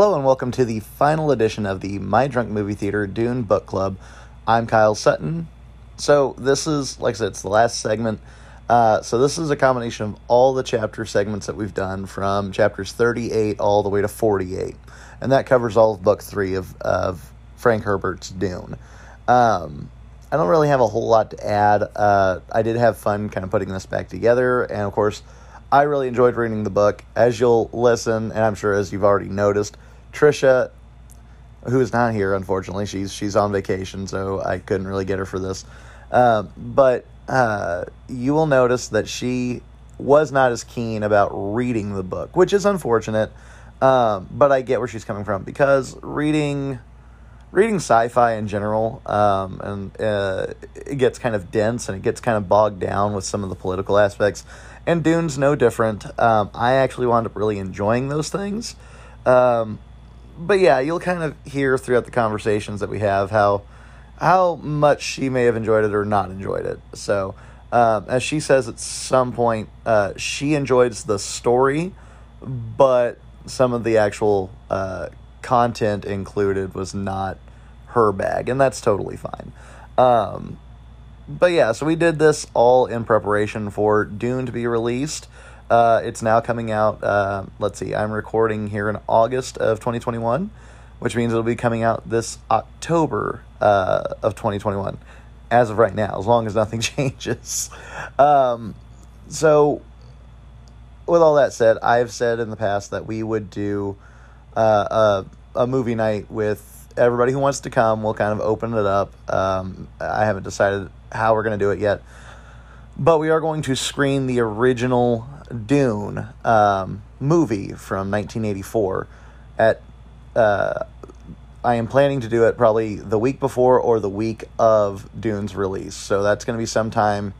Hello and welcome to the final edition of the My Drunk Movie Theater Dune Book Club. I'm Kyle Sutton. So this is, like I said, it's the last segment. Uh, so this is a combination of all the chapter segments that we've done from chapters 38 all the way to 48, and that covers all of book three of of Frank Herbert's Dune. Um, I don't really have a whole lot to add. Uh, I did have fun kind of putting this back together, and of course, I really enjoyed reading the book. As you'll listen, and I'm sure as you've already noticed, Trisha, who is not here, unfortunately, she's she's on vacation, so I couldn't really get her for this. Um, but uh, you will notice that she was not as keen about reading the book, which is unfortunate. Um, but I get where she's coming from because reading reading sci-fi in general um, and uh, it gets kind of dense and it gets kind of bogged down with some of the political aspects and dune's no different um, i actually wound up really enjoying those things um, but yeah you'll kind of hear throughout the conversations that we have how how much she may have enjoyed it or not enjoyed it so um, as she says at some point uh, she enjoys the story but some of the actual uh, content included was not her bag, and that's totally fine. Um, but yeah, so we did this all in preparation for Dune to be released. Uh, it's now coming out. Uh, let's see, I'm recording here in August of 2021, which means it'll be coming out this October uh, of 2021, as of right now, as long as nothing changes. Um, so, with all that said, I've said in the past that we would do uh, a, a movie night with everybody who wants to come. We'll kind of open it up. Um, I haven't decided how we're going to do it yet, but we are going to screen the original Dune um, movie from 1984 at. Uh, I am planning to do it probably the week before or the week of Dune's release. So that's going to be sometime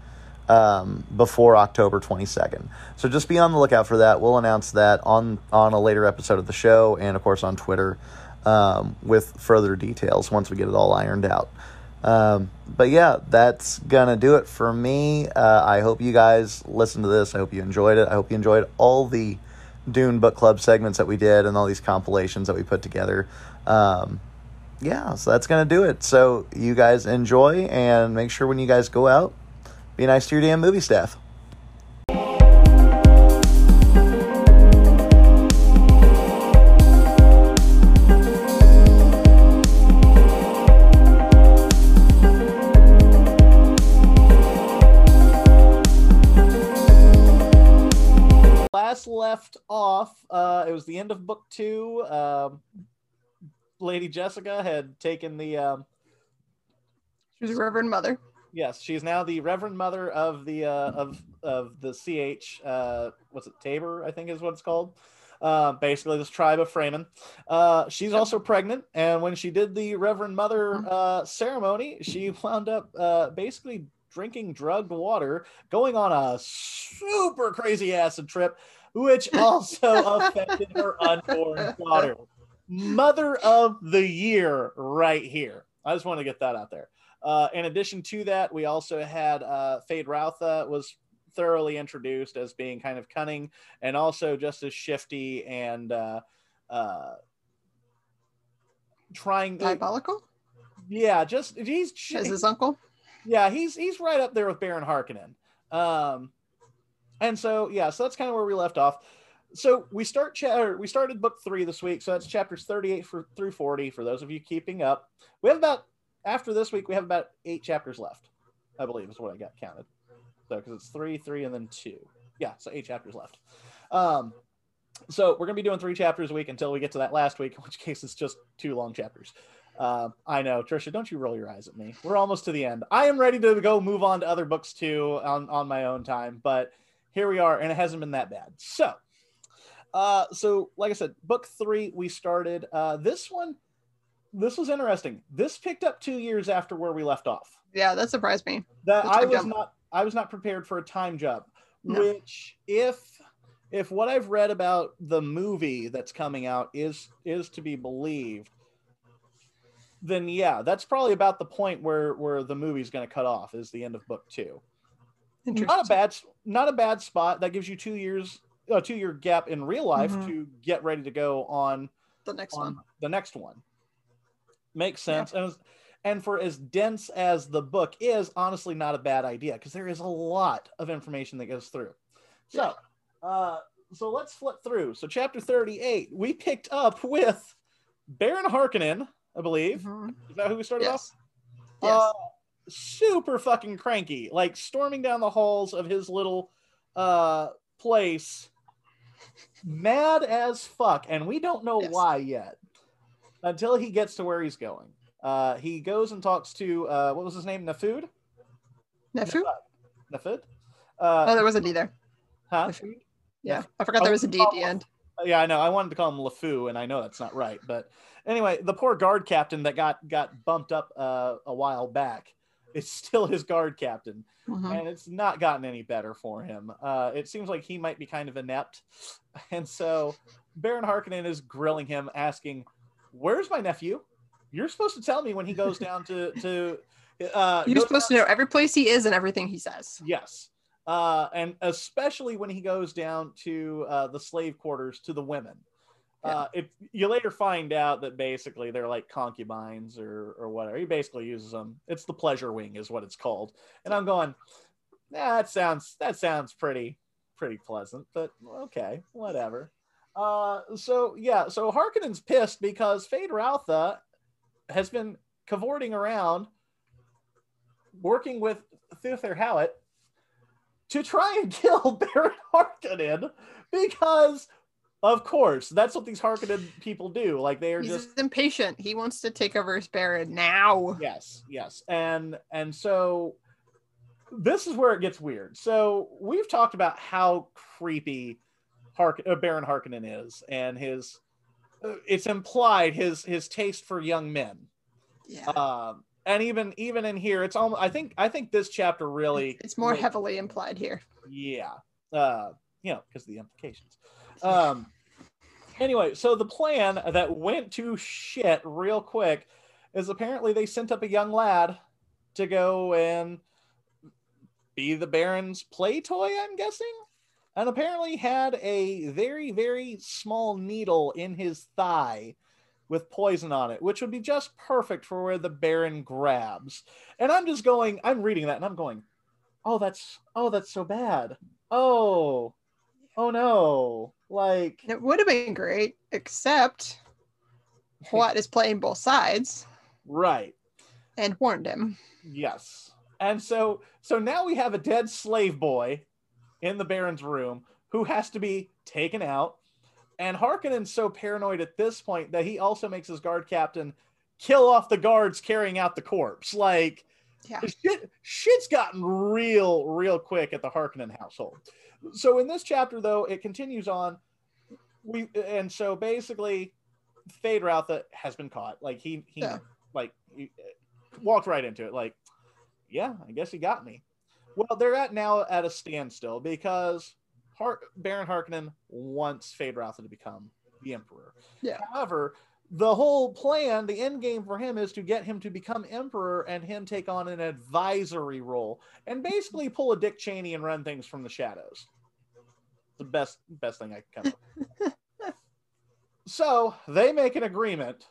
um, before October 22nd. So just be on the lookout for that. We'll announce that on on a later episode of the show and of course on Twitter um, with further details once we get it all ironed out. Um, but yeah, that's gonna do it for me. Uh, I hope you guys listened to this. I hope you enjoyed it. I hope you enjoyed all the Dune Book Club segments that we did and all these compilations that we put together. Um, yeah, so that's gonna do it. So you guys enjoy and make sure when you guys go out, be nice to your damn movie staff. Last left off, uh, it was the end of book two. Um, Lady Jessica had taken the. Um, she was a Reverend Mother. Yes, she's now the Reverend Mother of the uh, of of the sietch. Uh, what's it? Tabr, I think is what it's called. Uh, basically, this tribe of Fremen. Uh, she's also pregnant, and when she did the Reverend Mother mm-hmm. uh, ceremony, she wound up uh, basically drinking drugged water, going on a super crazy acid trip, which also affected her unborn daughter. Mother of the year, right here. I just want to get that out there. Uh, in addition to that, we also had uh, Feyd-Rautha was thoroughly introduced as being kind of cunning and also just as shifty and uh, uh, trying diabolical. Yeah, just he's as his uncle. Yeah, he's he's right up there with Baron Harkonnen. Um, and so yeah, so that's kind of where we left off. So we start cha- we started book three this week, so that's chapters thirty-eight for, through forty. For those of you keeping up, we have about after this week we have about eight chapters left. I believe is what I got counted. So because it's three, three, and then two. Yeah, so eight chapters left. Um, so we're gonna be doing three chapters a week until we get to that last week, in which case it's just two long chapters. Uh, I know, Trisha. Don't you roll your eyes at me. We're almost to the end. I am ready to go move on to other books too on on my own time, but here we are, and it hasn't been that bad. So, uh, so like I said, book three we started. Uh, this one, this was interesting. This picked up two years after where we left off. Yeah, that surprised me. That I was jump. not. I was not prepared for a time jump. No. Which, if if what I've read about the movie that's coming out is is to be believed, then yeah, that's probably about the point where where the movie's going to cut off. Is the end of book two. Not a bad, not a bad spot. That gives you two years, a two year gap in real life mm-hmm. to get ready to go on the next on one. the next one. Makes Yeah. sense. And, and for as dense as the book is, honestly, not a bad idea because there is a lot of information that goes through. So, uh, so let's flip through. So, chapter 38, we picked up with Baron Harkonnen, I believe. Mhm. Is that who we started off? Yes. Yes. Uh, super fucking cranky, like storming down the halls of his little uh place, mad as fuck, and we don't know Yes. why yet until he gets to where he's going. Uh, he goes and talks to uh, what was his name, Nafud? Nefu? Nafud? Oh, Uh, there was a D there. huh? Yeah. I forgot there was a D at the end. Yeah, I know. I wanted to call him LeFou, and I know that's not right. But anyway, the poor guard captain that got got bumped up uh, a while back is still his guard captain, Mhm. and it's not gotten any better for him. Uh, it seems like he might be kind of inept, and so Baron Harkonnen is grilling him, asking, "Where's my nephew? You're supposed to tell me when he goes down to to." Uh, You're supposed to know every place he is and everything he says. Yes. Uh, and especially when he goes down to uh, the slave quarters to the women. Uh, it, you later find out that basically they're like concubines or, or whatever. He basically uses them. It's the pleasure wing, is what it's called. And I'm going, nah, that sounds that sounds pretty pretty pleasant, but okay, whatever. Uh, so yeah, so Harkonnen's pissed because Feyd-Rautha has been cavorting around, working with Thufir Hawat to try and kill Baron Harkonnen because, of course, that's what these Harkonnen people do. Like they are He's just impatient. He wants to take over his Baron now. yes, yes, and and so this is where it gets weird. So we've talked about how creepy Hark- uh, Baron Harkonnen is, and his uh, it's implied his his taste for young men. Yeah. Um, and even even in here, it's almost. I think I think this chapter really it's more really- heavily implied here. Yeah. Uh, you know, because of the implications. Um, anyway, so the plan that went to shit real quick is apparently they sent up a young lad to go and be the Baron's play toy, I'm guessing. And apparently had a very, very small needle in his thigh with poison on it, which would be just perfect for where the Baron grabs. And I'm just going, I'm reading that and I'm going, oh, that's, oh, that's so bad. Oh, oh no. Like, it would have been great, except What is playing both sides right. and warned him. Yes. And so so now we have a dead slave boy in the Baron's room who has to be taken out. And Harkonnen's so paranoid at this point that he also makes his guard captain kill off the guards carrying out the corpse. Like Yeah. shit, shit's gotten real, real quick at the Harkonnen household. So in this chapter, though, it continues on. We and so basically, Feyd-Rautha has been caught. Like he he Yeah. like he, walked right into it. Like, yeah, I guess he got me. Well, they're at now at a standstill because Har- Baron Harkonnen wants Feyd-Rautha to become the Emperor. Yeah. However, the whole plan, the end game for him is to get him to become emperor and him take on an advisory role and basically pull a Dick Cheney and run things from the shadows. The best best thing I can come up. so they make an agreement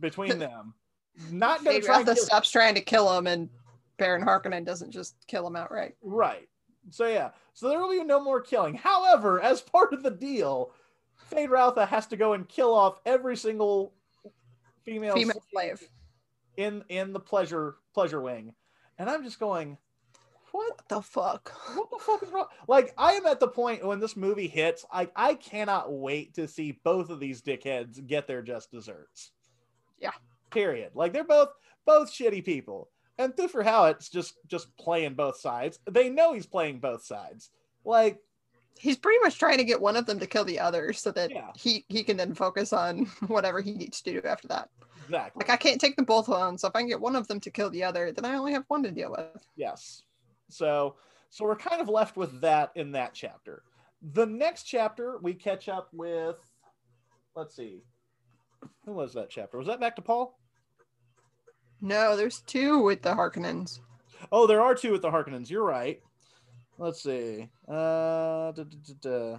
between them. Not to try kill stops trying to kill him, and Baron Harkonnen doesn't just kill him outright. Right. So yeah. So there will be no more killing. However, as part of the deal, Feyd-Rautha has to go and kill off every single female, Female slave. in in the pleasure pleasure wing. And I'm just going, what What the fuck? what the fuck is wrong? Like I am at the point when this movie hits, I I cannot wait to see both of these dickheads get their just desserts. Yeah. Period. Like they're both both shitty people. And Thufir Hawat's just just playing both sides. They know he's playing both sides. Like He's pretty much trying to get one of them to kill the other so that Yeah. he he can then focus on whatever he needs to do after that. exactly. Like I can't take them both on, so if I can get one of them to kill the other, then I only have one to deal with. Yes. So so we're kind of left with that in that chapter. The next chapter we catch up with let's see. Who was that chapter? Was that back to Paul? No, there's two with the Harkonnens. Oh, there are two with the Harkonnens. You're right. Let's see. Uh, da, da, da.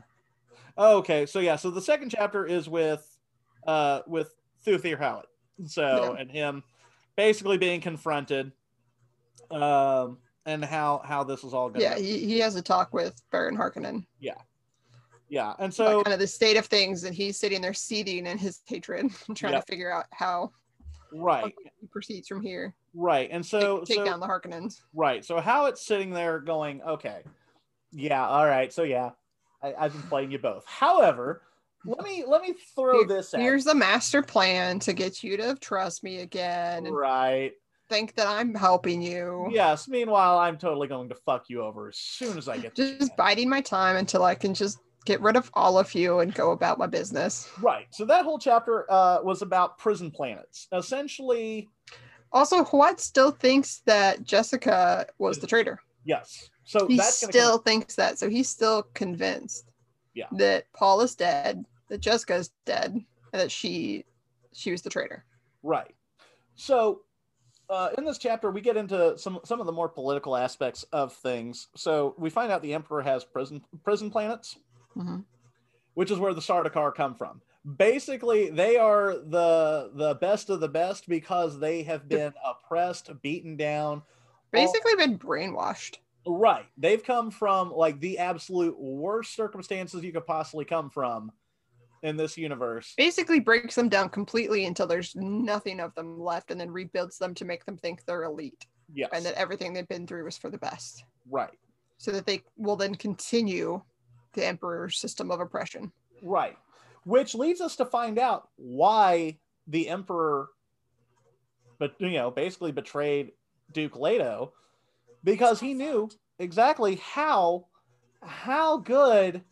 Oh, okay. So yeah. So the second chapter is with uh, with Thufir Hawat. So Yeah. and him basically being confronted, um, and how how this is all going. Yeah, he, he has a talk with Baron Harkonnen. yeah, yeah, and So kind of the state of things, and he's sitting there seething in his hatred, trying to figure out how right, he proceeds from here. Right, and so take, take so down the Harkonnens. right, so Hawat's sitting there going, okay, yeah, all right, so yeah, I, I've been playing you both. However, let me let me throw Here- this at Here's the master plan to get you to trust me again right. think that I'm helping you. Yes. Meanwhile, I'm totally going to fuck you over as soon as I get Just biding my time until I can just get rid of all of you and go about my business. Right. So that whole chapter uh, was about prison planets. Essentially, Also, Hawat still thinks that Jessica was the traitor. yes. So He still thinks that. So he's still convinced Yeah. that Paul is dead, that Jessica is dead, and that she she was the traitor. right. So uh, in this chapter, we get into some some of the more political aspects of things. So we find out the Emperor has prison prison planets. Mhm. which is where the Sardaukar come from. Basically, they are the the best of the best because they have been oppressed, beaten down. all- Basically, been brainwashed. right. They've come from like the absolute worst circumstances you could possibly come from in this universe. Basically, breaks them down completely until there's nothing of them left, and then rebuilds them to make them think they're elite Yes. and that everything they've been through was for the best, right. so that they will then continue the emperor's system of oppression. Right. Which leads us to find out why the Emperor, but you know, basically betrayed Duke Leto, because he knew exactly how how good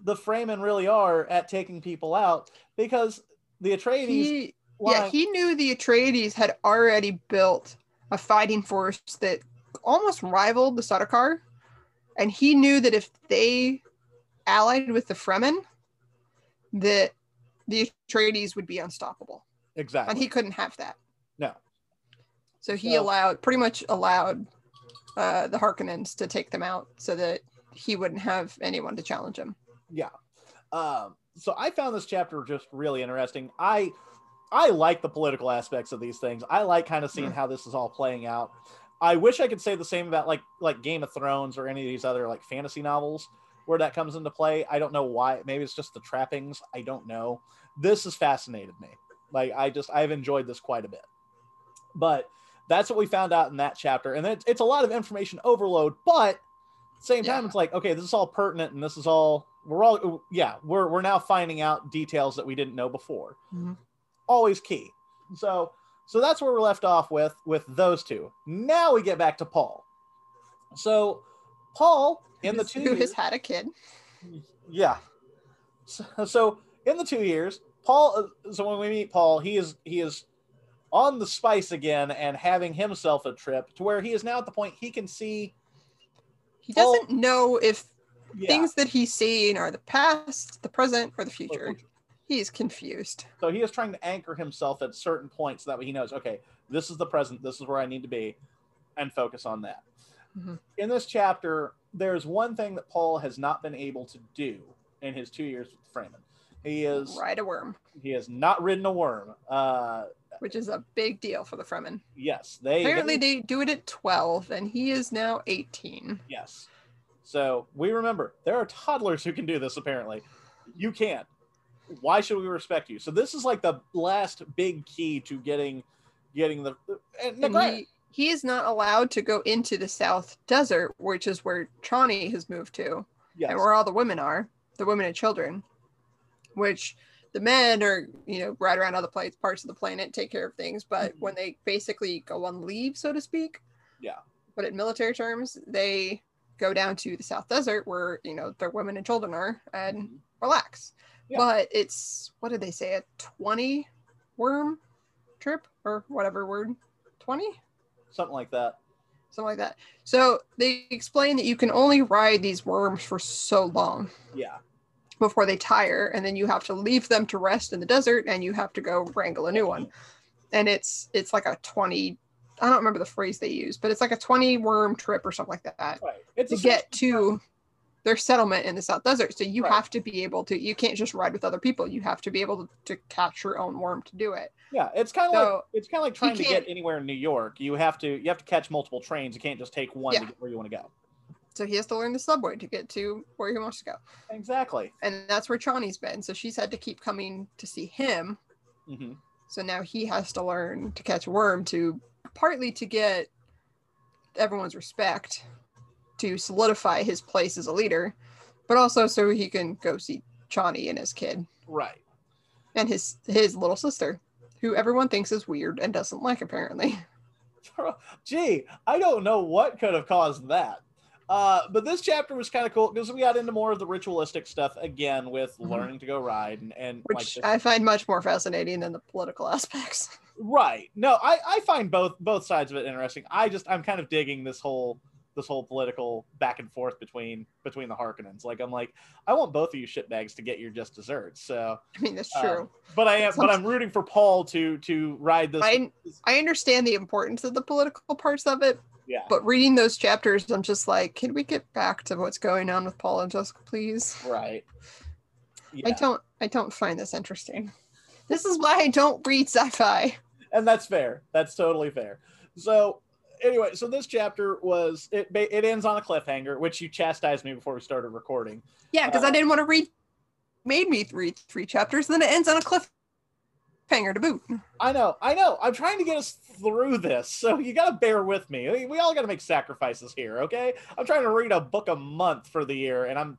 the Fremen really are at taking people out. Because the Atreides, He, yeah, he knew the Atreides had already built a fighting force that almost rivaled the Sardaukar, and he knew that if they allied with the Fremen, that the Atreides would be unstoppable, exactly. and he couldn't have that. No. So he So- allowed, pretty much allowed, uh, the Harkonnens to take them out, so that he wouldn't have anyone to challenge him. yeah um so i found this chapter just really interesting i i like the political aspects of these things i like kind of seeing Mm. how this is all playing out i wish i could say the same about like like game of thrones or any of these other like fantasy novels where that comes into play. I don't know why. Maybe it's just the trappings. I don't know. This has fascinated me. Like i just i've enjoyed this quite a bit. But that's what we found out in that chapter. And it's, it's a lot of information overload but same time Yeah. it's like okay this is all pertinent and this is all we're all yeah we're we're now finding out details that we didn't know before. Mhm. always key. So so that's where we're left off with with those two. Now we get back to paul. So paul in the two who years, has had a kid. yeah so, so in the two years paul uh, so when we meet paul he is he is on the spice again and having himself a trip to where he is now at the point he can see He doesn't know if yeah, things that he's seeing are the past, the present, or the future. future. He's confused. So he is trying to anchor himself at certain points so that way he knows, okay, this is the present, this is where I need to be, and focus on that. Mhm. In this chapter, there's one thing that Paul has not been able to do in his two years with Fremen. He is Ride a worm, he has not ridden a worm. Uh, which is a big deal for the Fremen. yes, they Apparently, they- they do it at 12, and he is now 18. yes. So we remember there are toddlers who can do this. Apparently, you can't. Why should we respect you? So this is like the last big key to getting getting the and, And he, he is not allowed to go into the South Desert, which is where Chani has moved to, yes. and where all the women are, the women and children, which the men are, you know, right around other places, parts of the planet, take care of things. But Mhm. when they basically go on leave, so to speak, Yeah. But in military terms, they go down to the South Desert where, you know, their women and children are and relax. Yeah. But it's, what did they say, a 20 worm trip or whatever word? 20? Something like that. Something like that. So they explain that you can only ride these worms for so long Yeah. before they tire and then you have to leave them to rest in the desert and you have to go wrangle a new one and it's it's like a 20 i don't remember the phrase they use but it's like a 20 worm trip or something like that Right. It's to get to their settlement in the South Desert. So you Right. have to be able to. You can't just ride with other people. You have to be able to, to catch your own worm to do it. Yeah, it's kind of like it's kind of like trying to get anywhere in New York. You have to you have to catch multiple trains. You can't just take one to get where you want to go. So he has to learn the subway to get to where he wants to go. Exactly. And that's where Chani's been. So she's had to keep coming to see him. hmm So now he has to learn to catch a worm to partly to get everyone's respect, to solidify his place as a leader, but also so he can go see Chani and his kid Right. and his his little sister, who everyone thinks is weird and doesn't like apparently. Gee, I don't know what could have caused that. Uh, but this chapter was kind of cool because we got into more of the ritualistic stuff again with Mhm. learning to go ride and, and Which this- I find much more fascinating than the political aspects. right. No, I, I find both both sides of it interesting. I just I'm kind of digging this whole this whole political back and forth between between the Harkonnens. Like I'm like I want both of you shitbags to get your just desserts. So, I mean, that's Uh, true. but I am but I'm rooting for Paul to to ride this. I I understand the importance of the political parts of it, yeah. but reading those chapters, I'm just like, can we get back to what's going on with Paul and Jessica, please? Right. I don't I don't find this interesting. This is why I don't read sci-fi. and that's fair. That's totally fair. So anyway, so this chapter was it. It ends on a cliffhanger, which you chastised me before we started recording. Yeah, because Uh, I didn't want to read made me read three chapters, and then it ends on a cliffhanger to boot. I know, I know. I'm trying to get us through this, so you got to bear with me. We- We all got to make sacrifices here, okay? I'm trying to read a book a month for the year, and I'm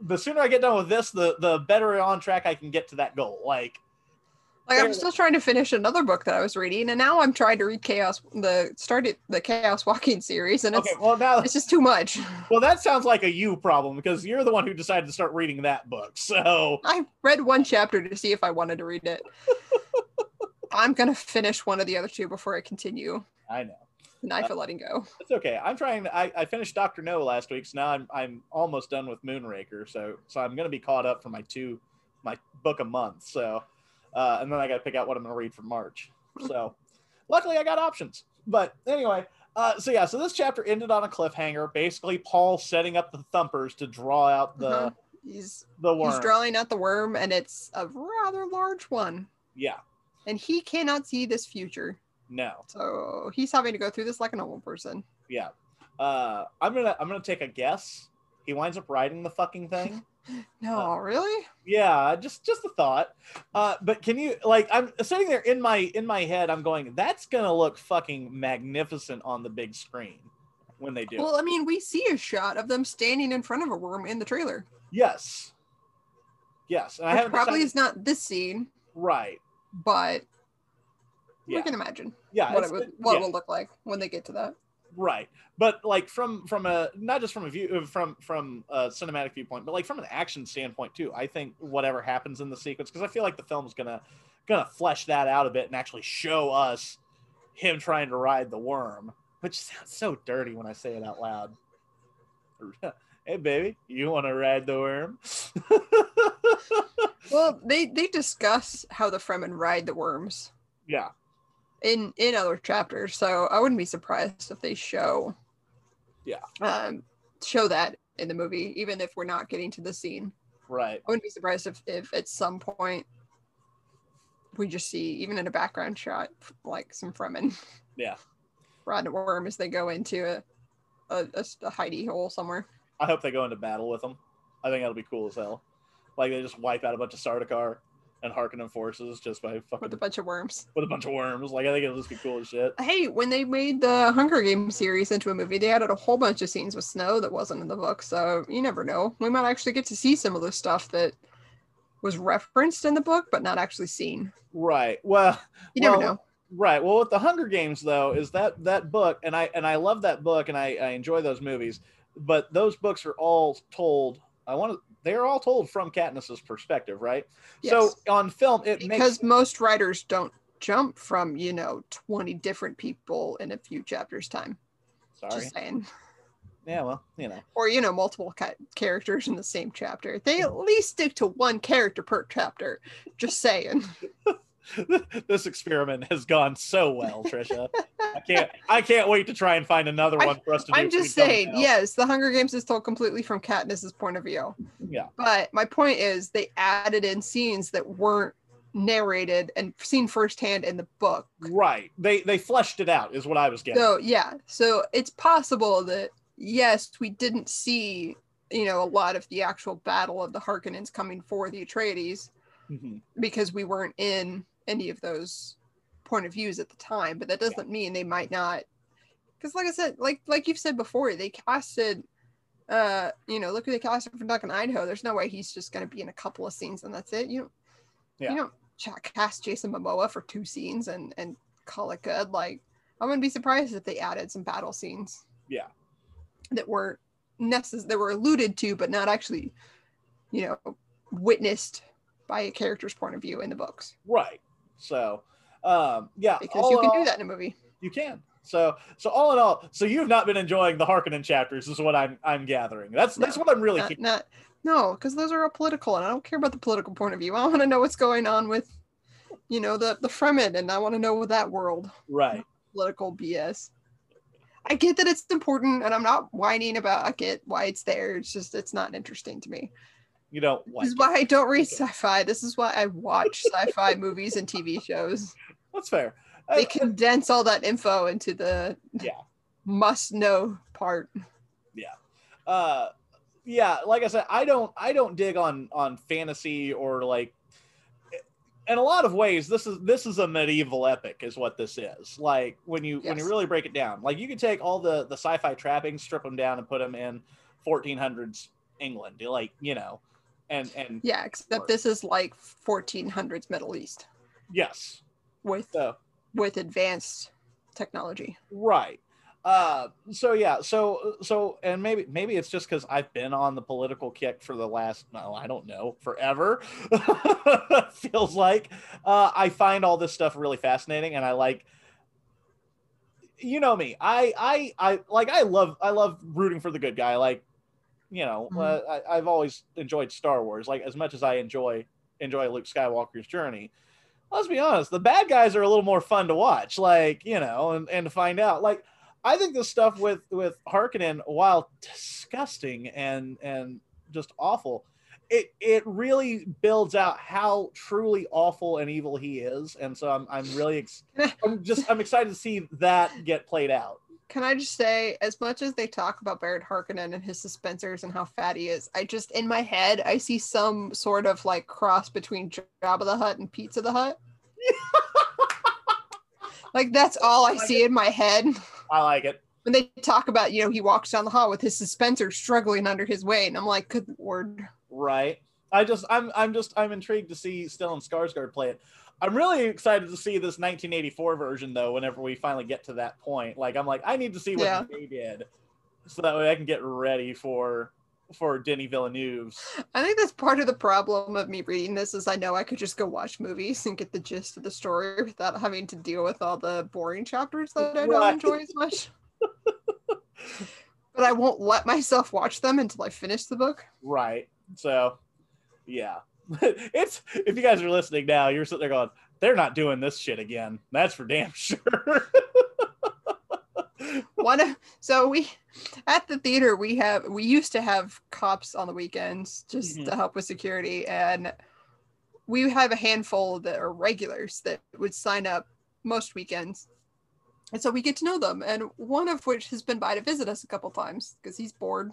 the sooner I get done with this, the the better on track I can get to that goal. Like, Like I'm still trying to finish another book that I was reading, and now I'm trying to read Chaos the started the Chaos Walking series, and it's okay, well now, it's just too much. well that sounds like a you problem because you're the one who decided to start reading that book. So I read one chapter to see if I wanted to read it. I'm gonna finish one of the other two before I continue. I know. Knife of Letting Go. It's okay. I'm trying. I, I finished Doctor No last week, so now I'm I'm almost done with Moonraker. So so I'm gonna be caught up for my two my book a month. So uh, and then I got to pick out what I'm gonna read for March. So luckily I got options. But anyway, uh, so yeah, so this chapter ended on a cliffhanger. Basically, Paul setting up the thumpers to draw out the Uh-huh. He's the worm. he's drawing out the worm, and it's a rather large one, yeah. and he cannot see this future. No. So he's having to go through this like a normal person. Yeah. Uh, I'm gonna I'm gonna take a guess. He winds up riding the fucking thing. No, Uh, really? yeah just just a thought uh but can you like i'm sitting there in my in my head i'm going that's gonna look fucking magnificent on the big screen when they do. Well, I mean, we see a shot of them standing in front of a worm in the trailer. yes yes and i haven't probably decided- is not this scene, right but yeah we can imagine yeah what it would, what yeah, will look like when they get to that. Right. But like from from a not just from a view from from a cinematic viewpoint but like from an action standpoint too i think whatever happens in the sequence because i feel like the film's gonna gonna flesh that out a bit and actually show us him trying to ride the worm which sounds so dirty when i say it out loud. Hey baby you want to ride the worm? Well, they they discuss how the Fremen ride the worms. Yeah in in other chapters, so I wouldn't be surprised if they show Yeah. um show that in the movie, even if we're not getting to the scene. right I wouldn't be surprised if if at some point we just see even in a background shot like some Fremen yeah riding a worm as they go into a a, a, a hidey hole somewhere. i hope they go into battle with them i think that'll be cool as hell like they just wipe out a bunch of sardaukar and Harkonnen forces just by fucking with a bunch of worms. with a bunch of worms. Like I think it'll just be cool as shit. Hey, when they made the Hunger Games series into a movie, they added a whole bunch of scenes with snow that wasn't in the book. So you never know. We might actually get to see some of the stuff that was referenced in the book, but not actually seen. Right. Well, You never Well, know. right. Well, with the Hunger Games though, is that that book, and I and I love that book, and I, I enjoy those movies, but those books are all told. I want to. They are all told from Katniss's perspective, right? Yes. So on film, it Because makes most writers don't jump from, you know, 20 different people in a few chapters time. sorry. Just saying. Yeah. Well, you know. Or, you know, multiple ca- characters in the same chapter. They at least stick to one character per chapter. Just saying. this experiment has gone so well, Trisha. I can't I can't wait to try and find another one for us to do. I'm just saying, yes, the Hunger Games is told completely from Katniss's point of view. Yeah. But my point is, they added in scenes that weren't narrated and seen firsthand in the book. Right. They they fleshed it out is what I was getting. So yeah, so it's possible that yes, we didn't see you know a lot of the actual battle of the Harkonnens coming for the Atreides Mhm. because we weren't in any of those point of views at the time. But that doesn't mean they might not. Because like I said, like like you've said before, they casted. Uh, you know, look who they casted for Duncan Idaho. There's no way he's just going to be in a couple of scenes and that's it. You don't, Yeah. you don't ch- cast Jason Momoa for two scenes and and call it good. Like, I wouldn't be surprised if they added some battle scenes. Yeah. That were necessary, that were alluded to, but not actually, you know, witnessed by a character's point of view in the books. Right. So um yeah. Because you can all- do that in a movie. You can. So so all in all, so you've not been enjoying the Harkonnen chapters, is what I'm I'm gathering. That's that's what I'm really Not, not no, because those are all political, and I don't care about the political point of view. I want to know what's going on with, you know, the the Fremen, and I want to know that world. right. political BS. I get that it's important, and I'm not whining about. I get why it's there. It's just it's not interesting to me. You This like is it. why I don't read sci-fi. This is why I watch sci-fi movies and TV shows. That's fair. They Uh, condense all that info into the Yeah. must-know part. Yeah uh yeah like i said i don't i don't dig on on fantasy or like in a lot of ways this is this is a medieval epic is what this is like when you when you really break it down like you could take all the the sci-fi trappings strip them down and put them in 1400s england like you know and and Yeah, except this is like 1400s Middle East yes with so with advanced technology. Right. Uh, so yeah, so so and maybe maybe it's just because I've been on the political kick for the last no, I don't know, forever. Feels like uh, I find all this stuff really fascinating, and I like. You know me. I I I like. I love I love rooting for the good guy. Like, you know, Mhm. uh, I, I've always enjoyed Star Wars. Like as much as I enjoy enjoy Luke Skywalker's journey let's be honest, the bad guys are a little more fun to watch, like, you know, and, and to find out. Like, I think this stuff with with Harkonnen, while disgusting and and just awful, it it really builds out how truly awful and evil he is. And so I'm I'm really ex- I'm just I'm excited to see that get played out. Can I just say, as much as they talk about Baron Harkonnen and his suspensors and how fat he is, I just in my head I see some sort of like cross between Jabba the Hutt and Pizza the Hut. like that's all I Like see in my head I like it. when they talk about you know he walks down the hall with his suspensor struggling under his weight, and I'm like, good lord. Right. I just I'm I'm just I'm intrigued to see Stellan Skarsgård play it. I'm really excited to see this 1984 version though. Whenever we finally get to that point, like I'm like I need to see what Yeah. they did, so that way I can get ready for for Denis Villeneuve's. I think that's part of the problem of me reading this is I know I could just go watch movies and get the gist of the story without having to deal with all the boring chapters that I don't Right. enjoy as much. but I won't let myself watch them until I finish the book. Right. So, yeah. it's if you guys are listening now, you're sitting there going, "They're not doing this shit again." That's for damn sure. One of, so we at the theater we have we used to have cops on the weekends just Mhm. to help with security and we have a handful that are regulars that would sign up most weekends and so we get to know them and one of which has been by to visit us a couple times because he's bored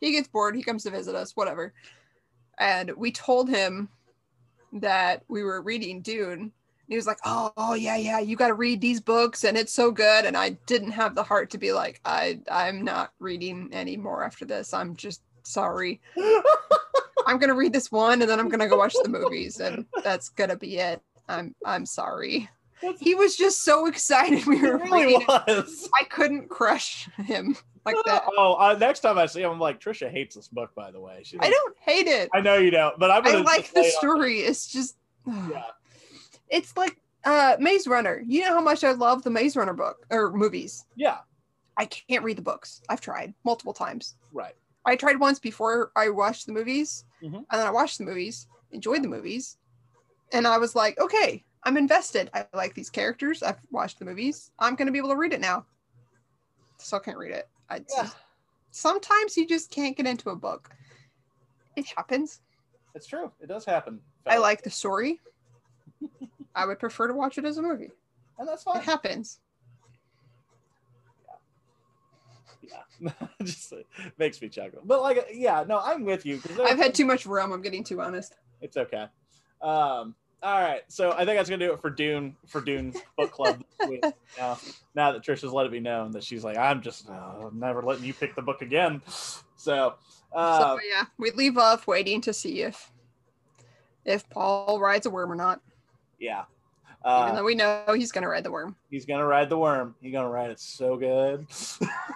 he gets bored he comes to visit us whatever and we told him that we were reading dune and he was like, "Oh, oh yeah, yeah, you got to read these books, and it's so good." And I didn't have the heart to be like, "I, I'm not reading anymore after this. I'm just sorry. I'm gonna read this one, and then I'm gonna go watch the movies, and that's gonna be it. I'm, I'm sorry." He was just so excited we were really reading. it. was. I couldn't crush him like that. Oh, uh, next time I see him, I'm like, Trisha hates this book, by the way. She's I like, don't hate it. I know you don't, but I'm I like the lay it story. It's just, Yeah. it's like uh Maze Runner. You know how much I love the Maze Runner book or movies. Yeah, I can't read the books. I've tried multiple times. right. I tried once before I watched the movies, Mhm. and then I watched the movies, enjoyed the movies, and I was like, okay, I'm invested. I like these characters. I've watched the movies. I'm gonna be able to read it now. Still can't read it. I Yeah. sometimes you just can't get into a book. It happens. It's true. It does happen. I like the story. I would prefer to watch it as a movie. and that's It happens. Yeah, just uh, makes me chuckle. But like, yeah, no, I'm with you. I've had too much rum. I'm getting too honest. It's okay. Um, all right, so I think that's gonna do it for Dune for Dune book club. Now, now that Trisha's let it be known that she's like, I'm just uh, never letting you pick the book again. So, uh, so yeah, we leave off waiting to see if if Paul rides a worm or not. yeah, Even uh, though we know he's gonna ride the worm. he's gonna ride the worm. He's gonna ride it so good.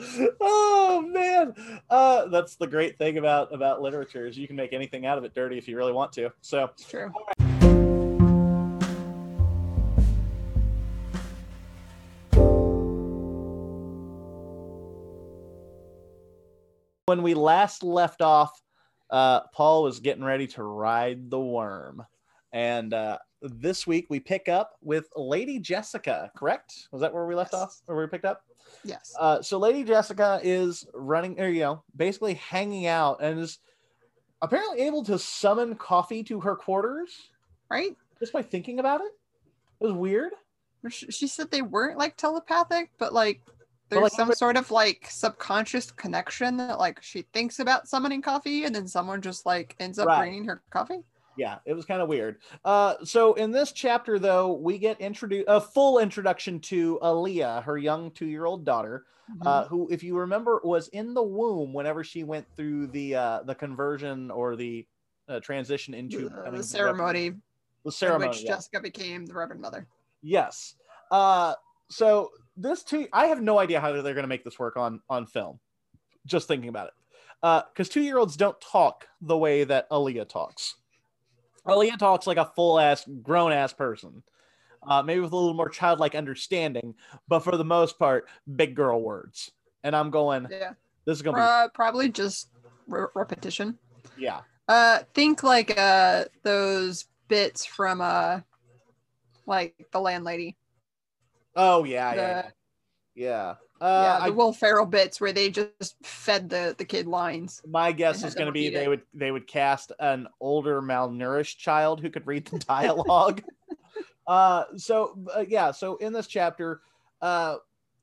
oh man, uh, that's the great thing about about literature is you can make anything out of it dirty if you really want to. So. It's true. when we last left off, uh, Paul was getting ready to ride the worm. And uh, this week we pick up with Lady Jessica, correct? Was that where we left Yes. off? Or where we picked up? Yes. Uh, so Lady Jessica is running, or, you know, basically hanging out and is apparently able to summon coffee to her quarters right? just by thinking about it. It was weird. She said they weren't like telepathic, but like there's like, some sort of like subconscious connection that like she thinks about summoning coffee and then someone just like ends up Right. bringing her coffee. Yeah it was kind of weird uh so in this chapter though we get introduced a full introduction to Alia, her young two-year-old daughter Mm-hmm. uh who if you remember was in the womb whenever she went through the uh the conversion or the uh, transition into the, the the ceremony the in ceremony which yeah. Jessica became the Reverend Mother. yes uh so this two i have no idea how they're going to make this work on on film just thinking about it uh because two-year-olds don't talk the way that Alia talks Alia talks like a full ass grown ass person, uh, maybe with a little more childlike understanding, but for the most part, big girl words. And I'm going, Yeah. this is gonna Uh, probably just re- repetition. yeah, Uh, think like uh those bits from uh like the landlady. oh yeah, yeah, The- yeah. yeah. Yeah, Uh, the I, Will Ferrell bits where they just fed the the kid lines. my guess is going to be they it. would they would cast an older malnourished child who could read the dialogue. uh, so uh, yeah, so in this chapter, uh,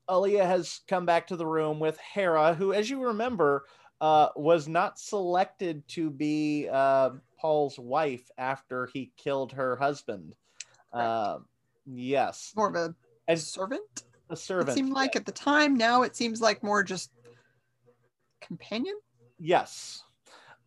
Alia has come back to the room with Harah, who, as you remember, uh, was not selected to be uh, Paul's wife after he killed her husband. Uh, yes, More of a as servant. A It seemed like at the time. Now it seems like more just companion. yes.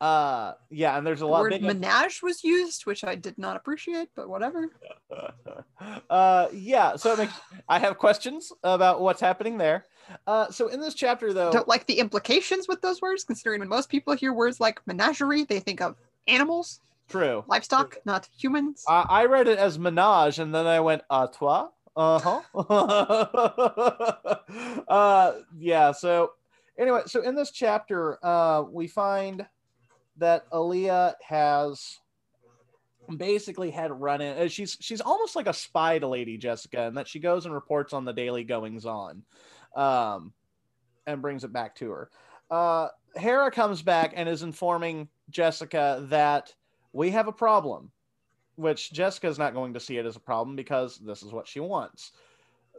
Uh, yeah, and there's a The lot word big. menage was used, which I did not appreciate, but whatever. uh yeah so makes i have questions about what's happening there uh so in this chapter though Don't like the implications with those words, considering when most people hear words like menagerie, they think of animals, true livestock, not humans. I, I read it as menage and then i went à toi uh-huh. Uh yeah so anyway so in this chapter uh we find that Alia has basically had run in uh, she's she's almost like a spy to lady jessica and that she goes and reports on the daily goings on um and brings it back to her. Uh Harah comes back and is informing jessica that we have a problem which jessica's not going to see it as a problem because this is what she wants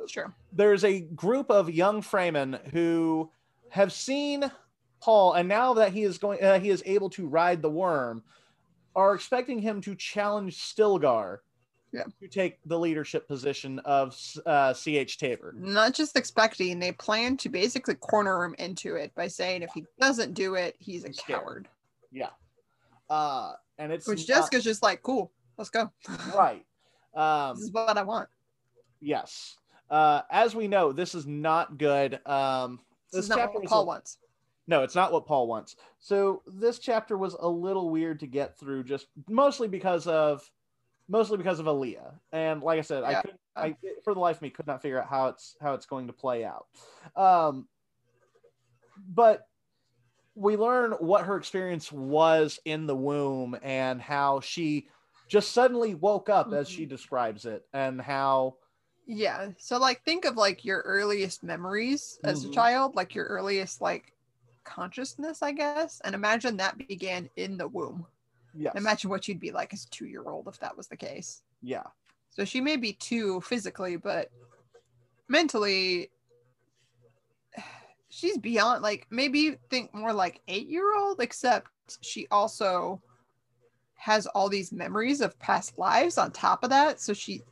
Sure. there's a group of young Fremen who have seen Paul, and now that he is going, uh, he is able to ride the worm, are expecting him to challenge Stilgar Yeah. to take the leadership position of uh, Sietch Tabr. Not just expecting, they plan to basically corner him into it by saying if he doesn't do it, he's a He's scared. coward. Yeah, uh, and it's Which not- Jessica's just like, cool, let's go. right. Um, this is what I want. yes. Uh, as we know, this is not good. Um, This, is not chapter what Paul a- wants. No, it's not what Paul wants. So this chapter was a little weird to get through, just mostly because of mostly because of Alia. And like I said, I couldn't I for the life of me could not figure out how it's how it's going to play out. Um but we learn what her experience was in the womb and how she just suddenly woke up as she describes it and how Yeah. So like think of like your earliest memories as Mhm. a child, like your earliest like consciousness, I guess. And imagine that began in the womb. yeah Imagine what you'd be like as a two year old if that was the case. yeah So she may be two physically, but mentally she's beyond like maybe think more like eight year old, except she also has all these memories of past lives on top of that. So she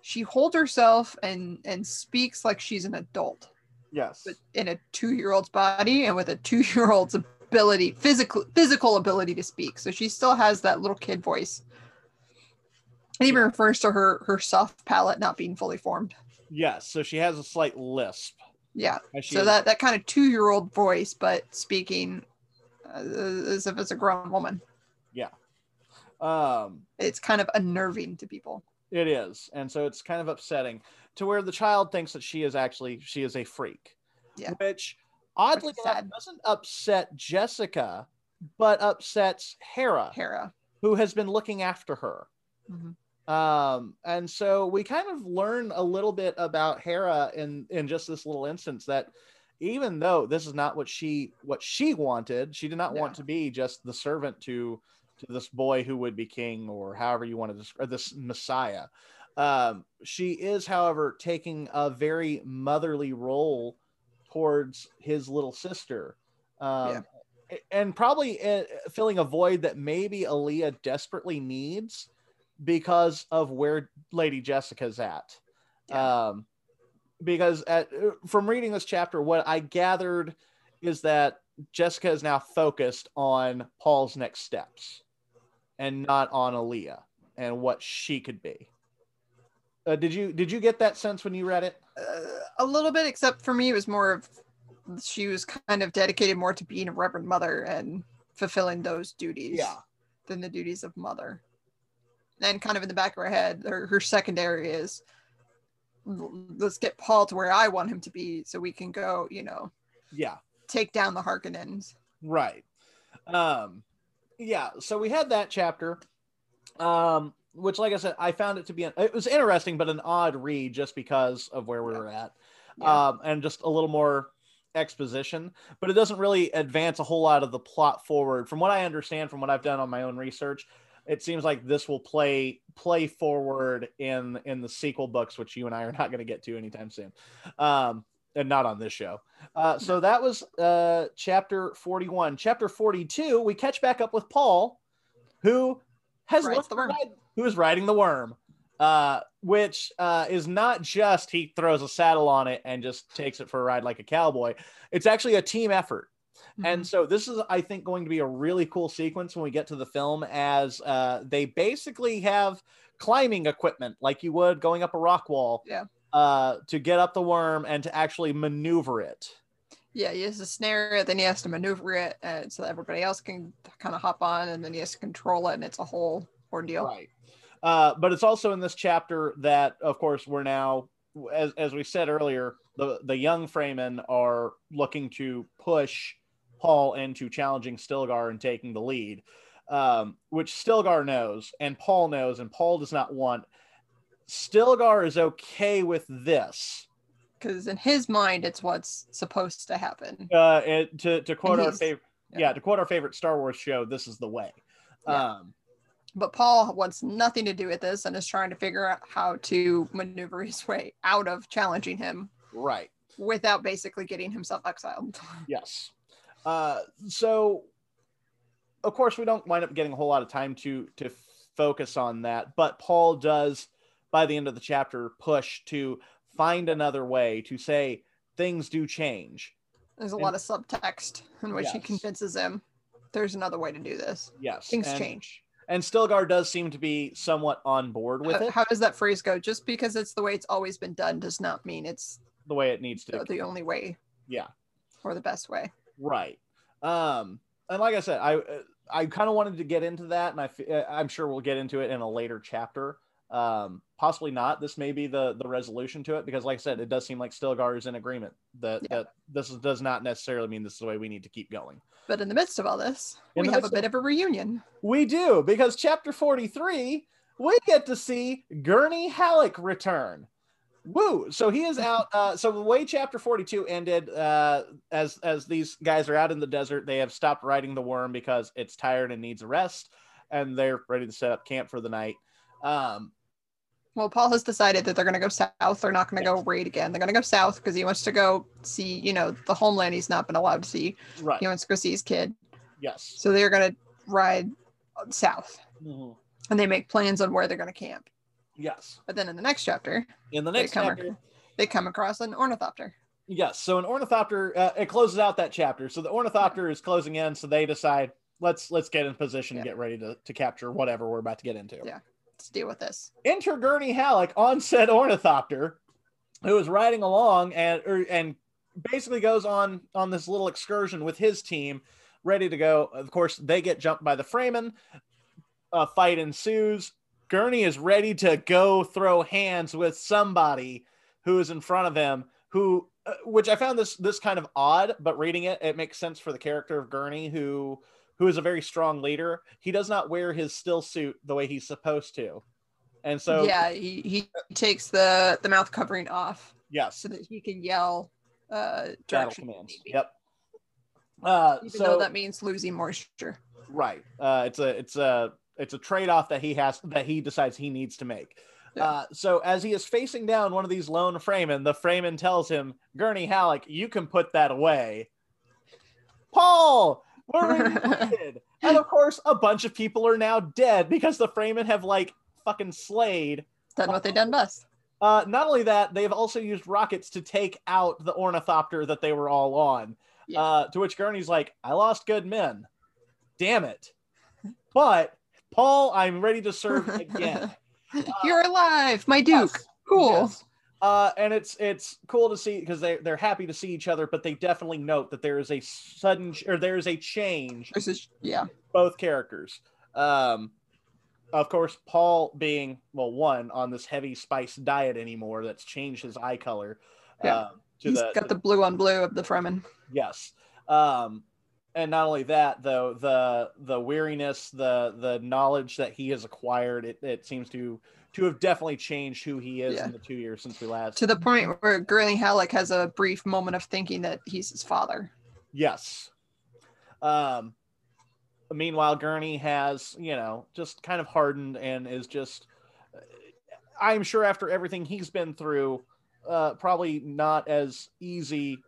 she holds herself and and speaks like she's an adult yes but in a two year old's body and with a two year old's ability physical physical ability to speak. So she still has that little kid voice. It even refers to her her soft palate not being fully formed. yes so she has a slight lisp Yeah. So is- that that kind of two year old voice, but speaking uh, as if it's a grown woman. Um It's kind of unnerving to people. It is, and so it's kind of upsetting to where the child thinks that she is actually she is a freak. Yeah. Which oddly enough doesn't upset Jessica, but upsets Harah, Harah. who has been looking after her. Mhm. Um, and so we kind of learn a little bit about Harah in in just this little instance that even though this is not what she what she wanted, she did not want to be just the servant to to this boy who would be king or however you want to describe this messiah. Um, she is, however, taking a very motherly role towards his little sister. Um, and probably uh, filling a void that maybe Alia desperately needs because of where Lady Jessica's at. Um, because at, from reading this chapter, what I gathered is that Jessica is now focused on Paul's next steps and not on Alia and what she could be. Uh, did you did you get that sense when you read it? Uh, a little bit, except for me, it was more of she was kind of dedicated more to being a reverend mother and fulfilling those duties than the duties of mother. And kind of in the back of her head, her, her secondary is let's get Paul to where I want him to be so we can go, you know, yeah. take down the Harkonnens. Right. Um, yeah. So we had that chapter, um, which, like I said, I found it to be an, it was interesting, but an odd read just because of where we were at, Yeah. um, and just a little more exposition. But it doesn't really advance a whole lot of the plot forward. From what I understand, from what I've done on my own research, it seems like this will play play forward in in the sequel books, which you and I are not going to get to anytime soon. Um, and not on this show. Uh, so that was uh, chapter 41. Chapter 42, we catch back up with Paul, who has learned the worm. ride- who is riding the worm, uh, which uh, is not just he throws a saddle on it and just takes it for a ride like a cowboy. It's actually a team effort. And so this is, I think, going to be a really cool sequence when we get to the film, as uh, they basically have climbing equipment like you would going up a rock wall. Yeah. Uh, to get up the worm and to actually maneuver it. Yeah, he has to snare it, then he has to maneuver it, and so that everybody else can kind of hop on, and then he has to control it, and it's a whole ordeal. Right. Uh, but it's also in this chapter that, of course, we're now, as, as we said earlier, the, the young Fremen are looking to push Paul into challenging Stilgar and taking the lead, um, which Stilgar knows and Paul knows, and Paul does not want. Stilgar is okay with this. Because in his mind, it's what's supposed to happen. Uh, to, to quote And our favorite, yeah. yeah. to quote our favorite Star Wars show, this is the way. Yeah. Um, But Paul wants nothing to do with this and is trying to figure out how to maneuver his way out of challenging him right. without basically getting himself exiled. Yes. Uh, so, of course, we don't wind up getting a whole lot of time to to focus on that, but Paul does, by the end of the chapter, push to find another way to say things do change. There's a And- lot of subtext in which he convinces him there's another way to do this. Yes, Things and, change. and Stilgar does seem to be somewhat on board with How, it, how does that phrase go? Just because it's the way it's always been done does not mean it's the way it needs to. the, the only way Yeah. or the best way. Right. Um, and like I said, I I kind of wanted to get into that, and I uh, I'm sure we'll get into it in a later chapter, um, possibly not. This may be the the resolution to it because, like I said, it does seem like Stilgar is in agreement that Yeah. that this is, does not necessarily mean this is the way we need to keep going. But in the midst of all this, In we have a bit of a reunion. We do because chapter forty three, we get to see Gurney Halleck return. Woo! So he is out. Uh, so the way chapter forty two ended, uh, as as these guys are out in the desert, they have stopped riding the worm because it's tired and needs a rest, and they're ready to set up camp for the night. Um, Well, Paul has decided that they're going to go south. They're not going to go raid again. They're going to go south because he wants to go see, you know, the homeland he's not been allowed to see. right. He wants to go see his kid. Yes. So they're going to ride south Mhm. and they make plans on where they're going to camp. Yes. But then in the next chapter, In the they next come, chapter, they come across an ornithopter. yes. So an ornithopter, uh, it closes out that chapter. So the ornithopter is closing in. So they decide let's let's get in position Yeah. and get ready to to capture whatever we're about to get into. Yeah. Let's deal with this. Enter Gurney Halleck on said ornithopter, who is riding along and or, and basically goes on on this little excursion with his team, ready to go. Of course, they get jumped by the Fremen. A fight ensues. Gurney is ready to go throw hands with somebody who is in front of him. Who, uh, which I found this this kind of odd, but reading it, it makes sense for the character of Gurney, who who is a very strong leader. He does not wear his still suit the way he's supposed to. And so, yeah, he, he takes the, the mouth covering off yes, so that he can yell uh, direction. commands. Yep. Uh, Even so though that means losing moisture. right, uh, it's a it's a it's a trade off that he has that he decides he needs to make. Yeah. Uh, so as he is facing down one of these lone Fremen, the Fremen tells him, "Gurney Halleck, you can put that away." Paul, we're and of course, a bunch of people are now dead because the Fremen have like fucking slayed Done what they done best. Uh, not only that, they've also used rockets to take out the ornithopter that they were all on. Yeah. Uh, to which Gurney's like, I lost good men. Damn it. But, Paul, I'm ready to serve again. You're alive, my Duke. Yes, Cool. yes. Uh, and it's it's cool to see because they they're happy to see each other, but they definitely note that there is a sudden ch- or there is a change This is yeah. both characters. Um, of course, Paul being well one on this heavy spice diet anymore that's changed his eye color. Yeah. uh, to He's the, got the blue on blue of the Fremen. yes. Um, and not only that, though the the weariness, the the knowledge that he has acquired, it, it seems to to have definitely changed who he is Yeah. in the two years since we last. To the point where Gurney Halleck has a brief moment of thinking that he's his father. Yes. Um, meanwhile, Gurney has, you know, just kind of hardened and is just, I'm sure after everything he's been through, uh, probably not as easy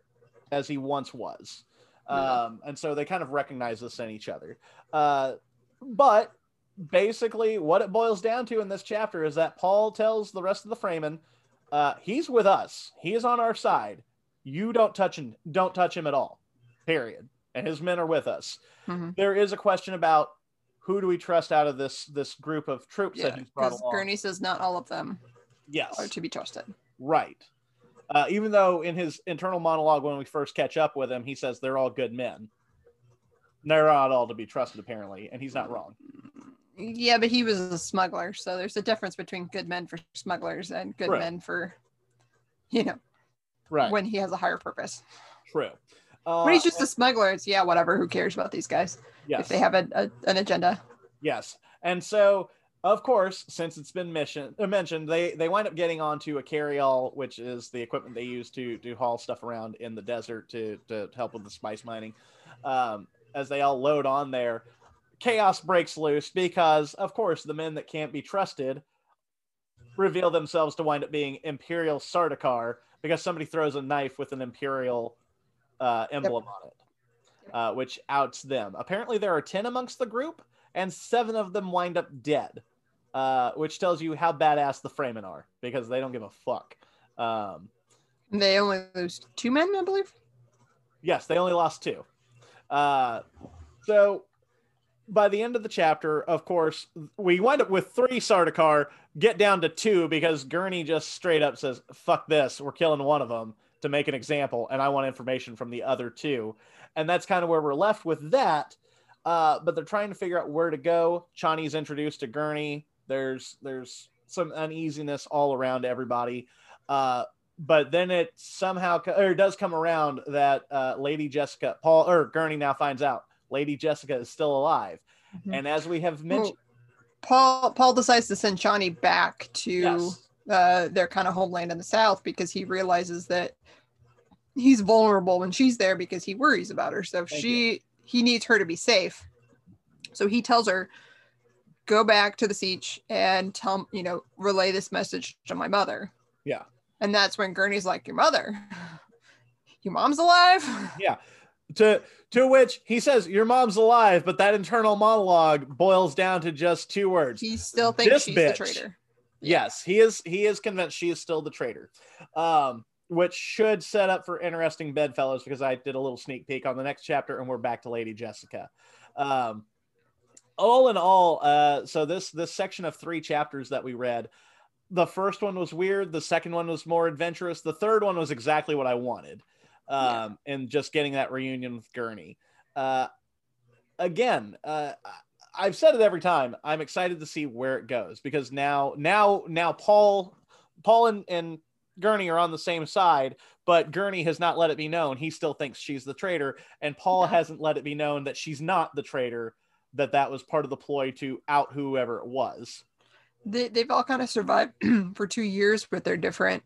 as he once was. Um, and so they kind of recognize this in each other. Uh, but basically, what it boils down to in this chapter is that Paul tells the rest of the Fremen, uh, he's with us. He is on our side. You don't touch him. Don't touch him at all. Period. And his men are with us. Mhm. There is a question about who do we trust out of this this group of troops Yeah, that he's brought because along. Gurney says not all of them yes, are to be trusted. right. Uh, even though in his internal monologue when we first catch up with him, he says they're all good men. They're not all to be trusted, apparently, and he's not wrong. Yeah, but he was a smuggler, so there's a difference between good men for smugglers and good Right. men for, you know, Right. when he has a higher purpose. True. Uh, when he's just a smuggler, it's yeah, whatever. Who cares about these guys yes. if they have a, a an agenda? Yes, and so of course, since it's been mission, uh, mentioned, they they wind up getting onto a carryall, which is the equipment they use to to haul stuff around in the desert to to help with the spice mining. Um, as they all load on there, chaos breaks loose because, of course, the men that can't be trusted reveal themselves to wind up being Imperial Sardaukar because somebody throws a knife with an Imperial uh, emblem on it, uh, which outs them. Apparently, there are 10 amongst the group, and seven of them wind up dead, uh, which tells you how badass the Fremen are because they don't give a fuck. Um, They only lose two men, I believe. Yes, they only lost two. Uh, so by the end of the chapter, of course, we wind up with three Sardaukar, get down to two because Gurney just straight up says, fuck this, we're killing one of them to make an example, and I want information from the other two. And that's kind of where we're left with that. Uh, but they're trying to figure out where to go. Chani's introduced to Gurney. There's there's some uneasiness all around everybody. Uh, but then it somehow co- or it does come around that uh, Lady Jessica, Paul or Gurney now finds out Lady Jessica is still alive, Mhm. and as we have mentioned, Paul Paul decides to send Chani back to yes, uh, their kind of homeland in the south because he realizes that he's vulnerable when she's there because he worries about her. So Thank she he needs her to be safe. So he tells her, go back to the sietch and tell you know relay this message to my mother. Yeah. And that's when Gurney's like, your mother, your mom's alive. To to which he says your mom's alive, but that internal monologue boils down to just two words. He still thinks This she's bitch. the traitor. Yes, he is. He is convinced she is still the traitor, um, which should set up for interesting bedfellows because I did a little sneak peek on the next chapter, and we're back to Lady Jessica. Um, all in all, uh, so this this section of three chapters that we read, the first one was weird. The second one was more adventurous. The third one was exactly what I wanted, um, and just getting that reunion with Gurney. Uh, again, uh, I've said it every time. I'm excited to see where it goes because now, now, now, Paul, Paul and, and Gurney are on the same side, but Gurney has not let it be known he still thinks she's the traitor, and Paul Yeah. hasn't let it be known that she's not the traitor. That that was part of the ploy to out whoever it was. They, they've all kind of survived for two years with their different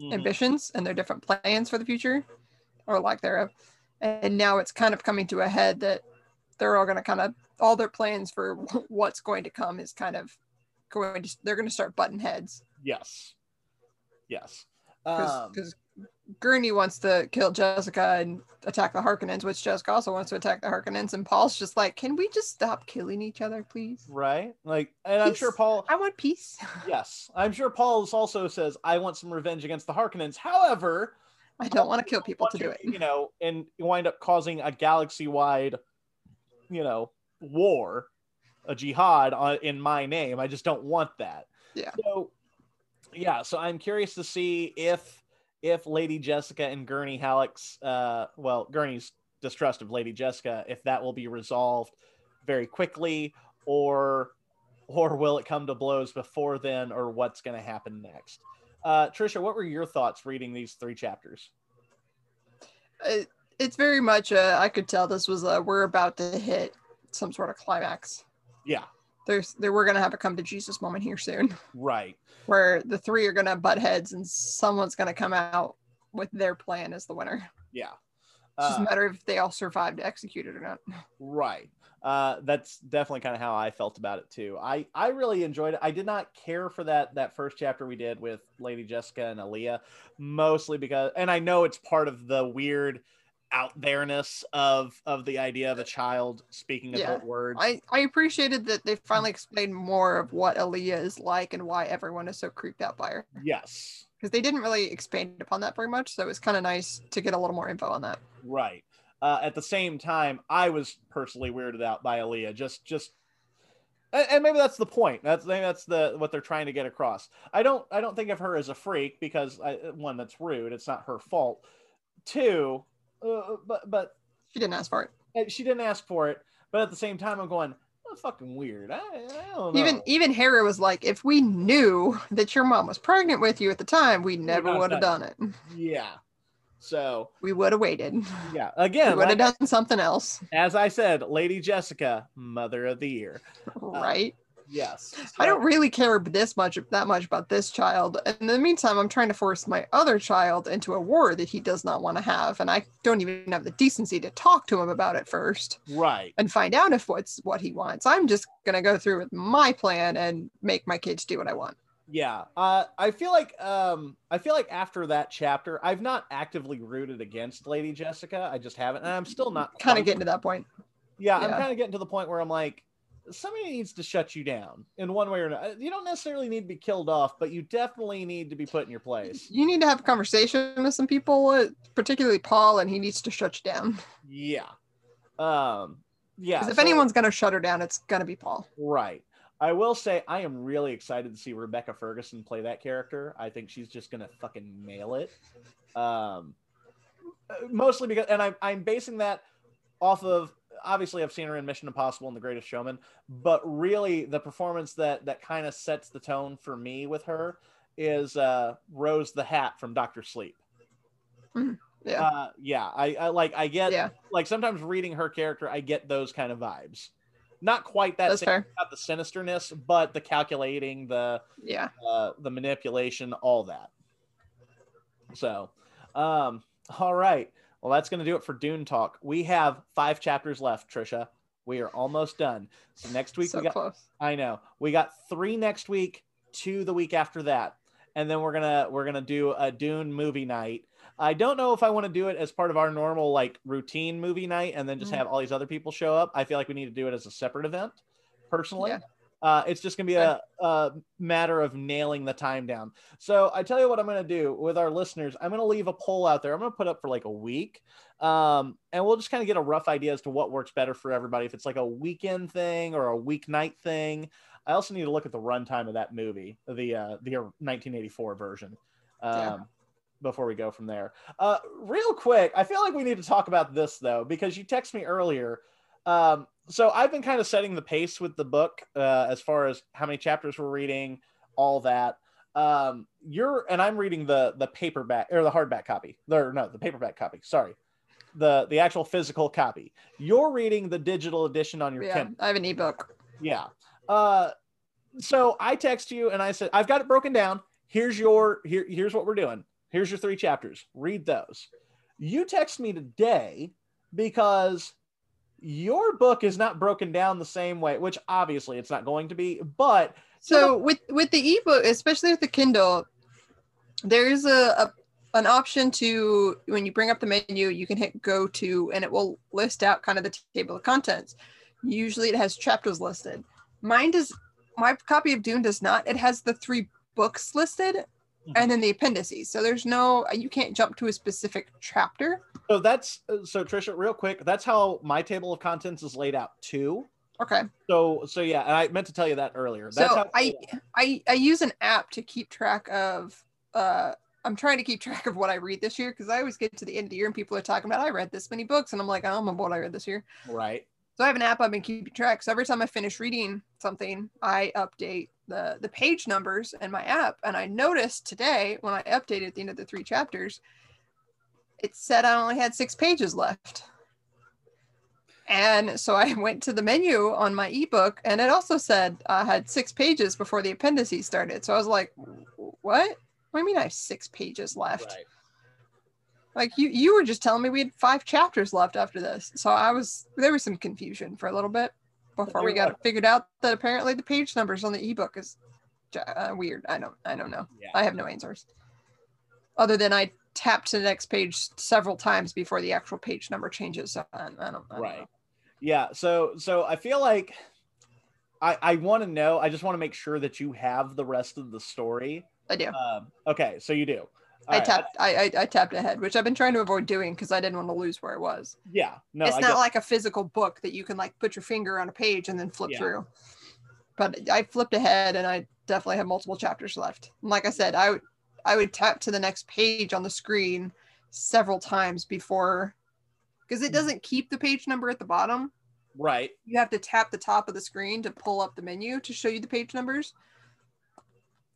Mhm. ambitions and their different plans for the future or lack thereof. And now it's kind of coming to a head that they're all going to kind of, all their plans for what's going to come is kind of going to, they're going to start button heads. Yes, yes. Because Um, Gurney wants to kill Jessica and attack the Harkonnens, which Jessica also wants to attack the Harkonnens. And Paul's just like, can we just stop killing each other, please? right? Like, and I'm sure Paul. I want peace. Yes, I'm sure Paul also says, "I want some revenge against the Harkonnens." However, I don't want to kill people to do it. You know, and wind up causing a galaxy-wide, you know, war, a jihad on, in my name. I just don't want that. Yeah. So, yeah. So I'm curious to see if if Lady Jessica and Gurney Halleck's, uh, well, Gurney's distrust of Lady Jessica, if that will be resolved very quickly, or or will it come to blows before then, or what's going to happen next? Uh, Trisha, what were your thoughts reading these three chapters? it, it's very much uh, i could tell this was uh, we're about to hit some sort of climax Yeah, there's there we're gonna have a come to jesus moment here soon right. where the three are gonna butt heads and someone's gonna come out with their plan as the winner Yeah. it's just Uh, a matter of if they all survive to execute it or not right. Uh, that's definitely kind of how I felt about it too. I I really enjoyed it. I did not care for that that first chapter we did with Lady Jessica and Alia, mostly because, and I know it's part of the weird out there-ness of of the idea of a child speaking Yeah. adult words. I, I appreciated that they finally explained more of what Alia is like and why everyone is so creeped out by her. yes. Because they didn't really expand upon that very much. So it was kind of nice to get a little more info on that. Right. Uh, at the same time, I was personally weirded out by Alia. Just, just, and maybe that's the point. That's maybe that's the what they're trying to get across. I don't, I don't think of her as a freak because I, one, that's rude. It's not her fault. Two, uh, but but She didn't ask for it. uh, she didn't ask for it. But at the same time, I'm going, that's fucking weird. I, I don't know. Even even Harah was like, if we knew that your mom was pregnant with you at the time, we never would have done it. yeah. So We would have waited. yeah, Again, We would have like- done something else, as I said, Lady Jessica, Mother of the Year. Oh, uh, right? Yes. I don't really care this much that much about this child. In the meantime, I'm trying to force my other child into a war that he does not want to have, and I don't even have the decency to talk to him about it first Right. and find out if what's what he wants. I'm just gonna go through with my plan and make my kids do what I want. Yeah. Uh, I feel like um, I feel like after that chapter, I've not actively rooted against Lady Jessica. I just haven't, and I'm still not Kind of getting to that point. Yeah, I'm kind of getting to the point where I'm like, somebody needs to shut you down in one way or another. You don't necessarily need to be killed off, but you definitely need to be put in your place. You need to have a conversation with some people, particularly Paul, and he needs to shut you down. Yeah. Um. Yeah. if so- anyone's gonna shut her down, it's gonna be Paul. Right. I will say I am really excited to see Rebecca Ferguson play that character. I think she's just gonna fucking nail it. Um, mostly because, and I'm I'm basing that off of obviously I've seen her in Mission Impossible and The Greatest Showman, but really the performance that that kind of sets the tone for me with her is uh, Rose the Hat from Doctor Sleep. Yeah. Uh, yeah, I, I like I get yeah, like sometimes reading her character, I get those kind of vibes. Not quite that that's same, fair. not the sinisterness, but the calculating, the Yeah. uh, the manipulation, all that. So, um, all right. Well, that's going to do it for Dune Talk. We have five chapters left, Trisha. We are almost done. So next week so we got. close. I know we got three next week, two the week after that, and then we're gonna we're gonna do a Dune movie night. I don't know if I want to do it as part of our normal like routine movie night, and then just Mhm. have all these other people show up. I feel like we need to do it as a separate event, personally. Yeah. Uh, it's just gonna be a, a matter of nailing the time down. So I tell you what I'm gonna do with our listeners. I'm gonna leave a poll out there. I'm gonna put up for like a week, um, and we'll just kind of get a rough idea as to what works better for everybody. If it's like a weekend thing or a weeknight thing. I also need to look at the runtime of that movie, the uh, the 1984 version. Um, Yeah. Before we go from there, uh, real quick, I feel like we need to talk about this though because you text me earlier. Um, so I've been kind of setting the pace with the book uh, as far as how many chapters we're reading, all that. Um, you're and I'm reading the the paperback or the hardback copy. Or no, the paperback copy. Sorry, the the actual physical copy. You're reading the digital edition on your Yeah. Kindle. I have an ebook. Yeah. Uh, so I text you and I said, I've got it broken down. Here's your here. Here's what we're doing. Here's your three chapters. Read those. You text me today because your book is not broken down the same way, which obviously it's not going to be. But So with with the ebook, especially with the Kindle, there is a, a an option to when you bring up the menu, you can hit go to, and it will list out kind of the table of contents. Usually, it has chapters listed. Mine does. My copy of Dune does not. It has the three books listed, and then the appendices. So there's no. You can't jump to a specific chapter. so that's so Trisha, real quick. That's how my table of contents is laid out too. Okay. So so yeah, and I meant to tell you that earlier. That's so how I, I I use an app to keep track of uh I'm trying to keep track of what I read this year because I always get to the end of the year and people are talking about I read this many books and I'm like I don't remember what I read this year. right. So I have an app I've been keeping track. So every time I finish reading something, I update the the page numbers in my app. And I noticed today when I updated at the end of the three chapters, it said I only had six pages left. And so I went to the menu on my ebook and it also said I had six pages before the appendices started. So I was like, what? What do you mean I have six pages left? Right. Like you, you were just telling me we had five chapters left after this. So I was there was some confusion for a little bit before we got figured out that apparently the page numbers on the ebook is uh, weird. I don't I don't know. Yeah. I have no answers. Other than I tapped to the next page several times before the actual page number changes. So I, I don't, I don't right know. yeah so so i feel like i i want to know i just want to make sure that you have the rest of the story I do. um okay so you do I right, tapped I, I I tapped ahead, which I've been trying to avoid doing because I didn't want to lose where I was. yeah no it's I not like a physical book that you can like put your finger on a page and then flip Yeah. through. But I flipped ahead and I definitely have multiple chapters left. And like I said, I would I would tap to the next page on the screen several times before because it hmm. doesn't keep the page number at the bottom. right You have to tap the top of the screen to pull up the menu to show you the page numbers.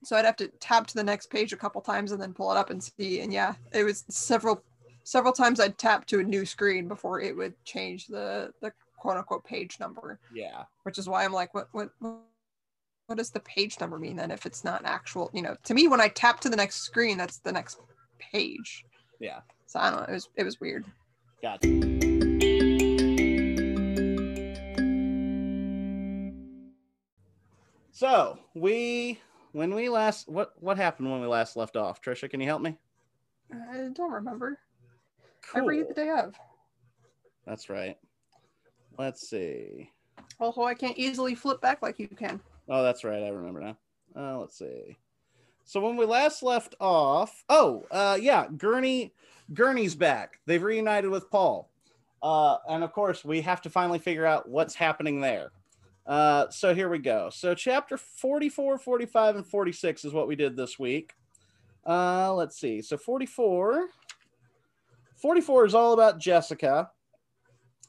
So I'd have to tap to the next page a couple times and then pull it up and see. And yeah, it was several several times I'd tap to a new screen before it would change the the quote unquote page number, yeah which is why I'm like, what what what does the page number mean then if it's not actual, you know, to me when I tap to the next screen, that's the next page. Yeah. So I don't know, it was it was weird. gotcha so we when we last what what happened when we last left off trisha can you help me I don't remember. I read the day of. that's right let's see Also, I can't easily flip back like you can. Oh, that's right. I remember now. Uh, let's see. So when we last left off, oh, uh, yeah, Gurney, Gurney's back. They've reunited with Paul, uh, and of course, we have to finally figure out what's happening there. Uh, so here we go. So chapter 44, 45, and 46 is what we did this week. Uh, let's see. So 44, 44 is all about Jessica.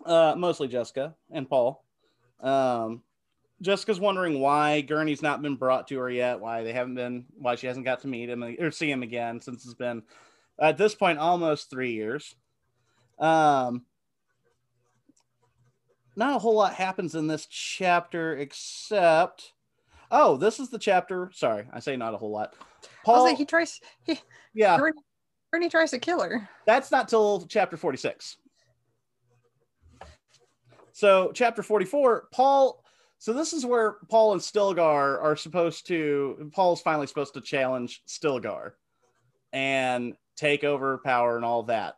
Uh, mostly Jessica and Paul. Um, Jessica's wondering why Gurney's not been brought to her yet, why they haven't been, why she hasn't got to meet him or see him again since it's been at this point almost three years. Um, not a whole lot happens in this chapter except, oh, this is the chapter. Sorry, I say not a whole lot. Paul, Paul, he tries. He, yeah, Gurney tries to kill her. that's not till chapter 46. So, chapter 44, Paul. So, this is where Paul and Stilgar are supposed to. Paul's finally supposed to challenge Stilgar and take over power and all that.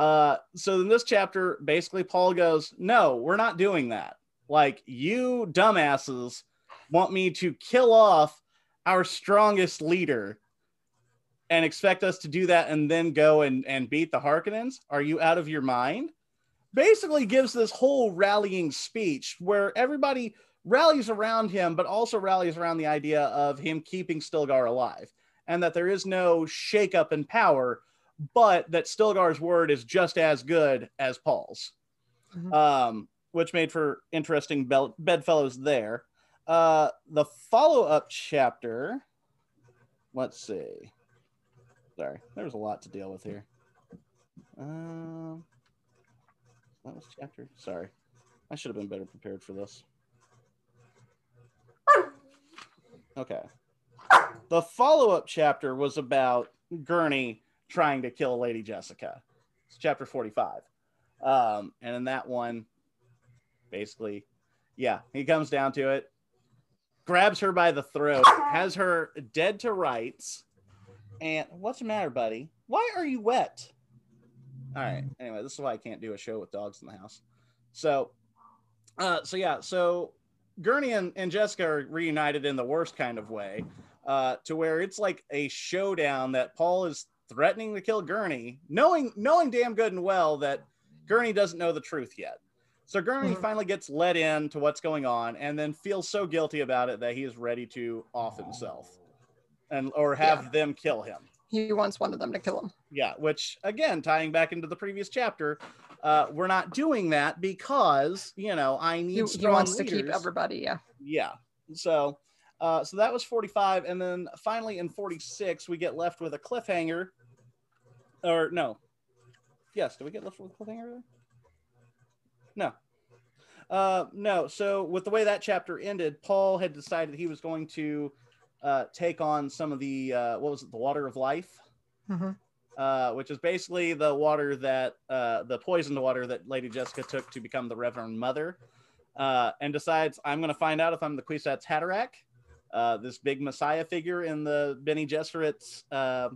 Uh, so, in this chapter, basically, Paul goes, No, we're not doing that. Like, you dumbasses want me to kill off our strongest leader and expect us to do that and then go and, and beat the Harkonnens? Are you out of your mind? Basically, gives this whole rallying speech where everybody rallies around him, but also rallies around the idea of him keeping Stilgar alive and that there is no shakeup in power, but that Stilgar's word is just as good as Paul's, Mhm. um, which made for interesting bel- bedfellows there. Uh, the follow up chapter, let's see. Sorry, there's a lot to deal with here. Um, that was chapter. Sorry, I should have been better prepared for this. Okay. The follow up chapter was about Gurney trying to kill Lady Jessica. It's chapter 45. Um, and in that one, basically, yeah, he comes down to it, grabs her by the throat, has her dead to rights. And what's the matter, buddy? Why are you wet? All right. Anyway, this is why I can't do a show with dogs in the house. So, uh, so yeah, so Gurney and, and Jessica are reunited in the worst kind of way, uh, to where it's like a showdown that Paul is threatening to kill Gurney, knowing knowing damn good and well that Gurney doesn't know the truth yet. So Gurney Mhm. finally gets let in to what's going on, and then feels so guilty about it that he is ready to off himself, and or have them kill him. He once wanted them to kill him. Yeah, which again, tying back into the previous chapter, uh, we're not doing that because you know I need He, he wants to keep everybody. Yeah. Yeah. So, uh, so that was 45, and then finally in 46 we get left with a cliffhanger, or no? Yes, did we get left with cliffhanger? No. Uh, no. So with the way that chapter ended, Paul had decided he was going to uh, take on some of the uh, what was it, the water of life hmm uh, which is basically the water that uh, the poisoned water that Lady Jessica took to become the Reverend Mother, uh, and decides I'm going to find out if I'm the Kwisatz Haderach, uh, this big Messiah figure in the Bene Gesserit's uh,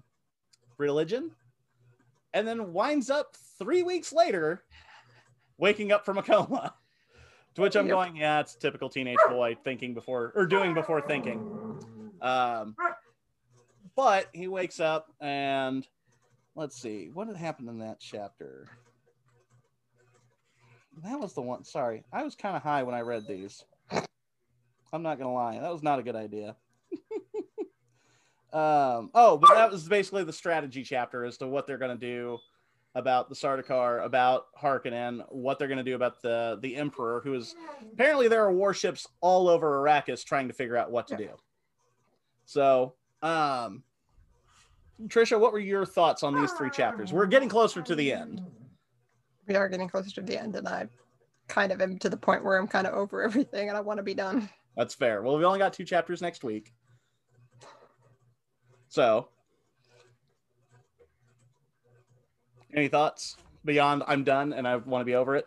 religion, and then winds up three weeks later, waking up from a coma. To which I'm Yep. going, yeah, it's typical teenage boy thinking before or doing before thinking. Um, but he wakes up and let's see what had happened in that chapter. That was the one. Sorry, I was kind of high when I read these. I'm not gonna lie, that was not a good idea. um, oh, but that was basically the strategy chapter as to what they're gonna do about the Sardaukar, about Harkonnen, what they're gonna do about the the Emperor, who is apparently there are warships all over Arrakis trying to figure out what to do. So, um, Trisha, what were your thoughts on these three chapters? We're getting closer to the end. We are getting closer to the end, and I kind of am to the point where I'm kind of over everything, and I want to be done. That's fair. Well, we only got two chapters next week. So, any thoughts beyond I'm done and I want to be over it?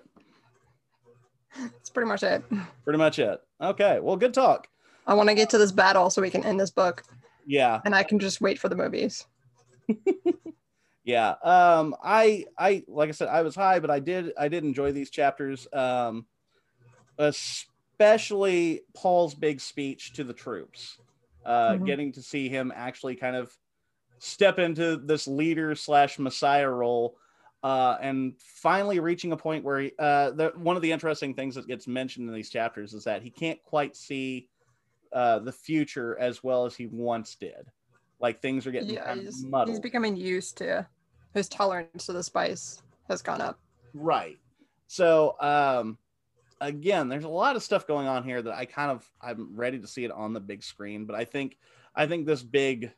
That's pretty much it. Pretty much it. Okay. Well, good talk. I want to get to this battle so we can end this book, Yeah. and I can just wait for the movies. Yeah. Um, I, I, like I said, I was high, but I did, I did enjoy these chapters. Um, especially Paul's big speech to the troops, uh, Mhm. getting to see him actually kind of step into this leader slash messiah role. Uh, and finally reaching a point where he, uh, the, one of the interesting things that gets mentioned in these chapters is that he can't quite see uh, the future as well as he once did. Like things are getting Yeah, kind of muddled. he's becoming used to his tolerance to the spice has gone up. Right. So um, again, there's a lot of stuff going on here that I kind of I'm ready to see it on the big screen. But I think I think this big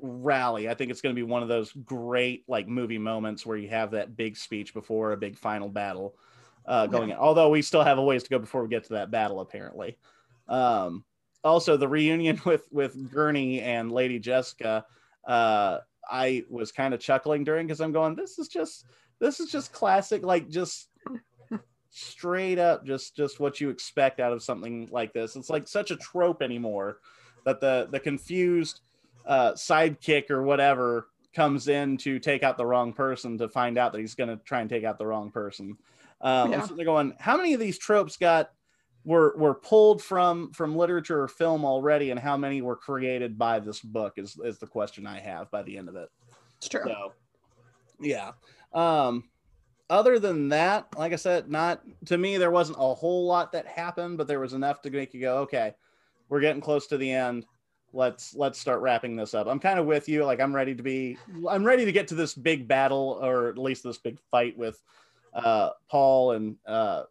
rally, I think it's going to be one of those great like movie moments where you have that big speech before a big final battle uh, going. in. Although we still have a ways to go before we get to that battle, apparently. Um, also, the reunion with with Gurney and Lady Jessica. Uh, I was kind of chuckling during because I'm going, this is just this is just classic, like just straight up just just what you expect out of something like this. It's like such a trope anymore that the the confused uh, sidekick or whatever comes in to take out the wrong person to find out that he's going to try and take out the wrong person. Um, Yeah. So they're going, how many of these tropes got were were pulled from from literature or film already, and how many were created by this book? Is is the question I have by the end of it. It's true. So, yeah. Um, other than that, like I said, not to me, there wasn't a whole lot that happened, but there was enough to make you go, okay, we're getting close to the end. Let's let's start wrapping this up. I'm kind of with you. Like I'm ready to be. I'm ready to get to this big battle, or at least this big fight with uh, Paul and uh,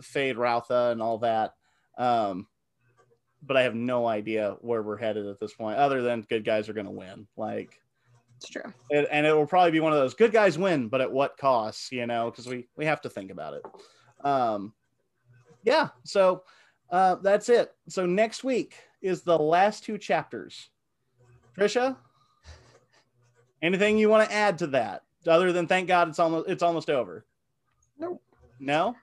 Feyd-Rautha and all that. Um, but I have no idea where we're headed at this point, other than good guys are going to win. Like It's true. it, and it will probably be one of those good guys win, but at what cost? You know, because we we have to think about it. Um, yeah. So uh, that's it. So next week is the last two chapters. Trisha, anything you want to add to that other than thank God it's almost it's almost over? Nope. No.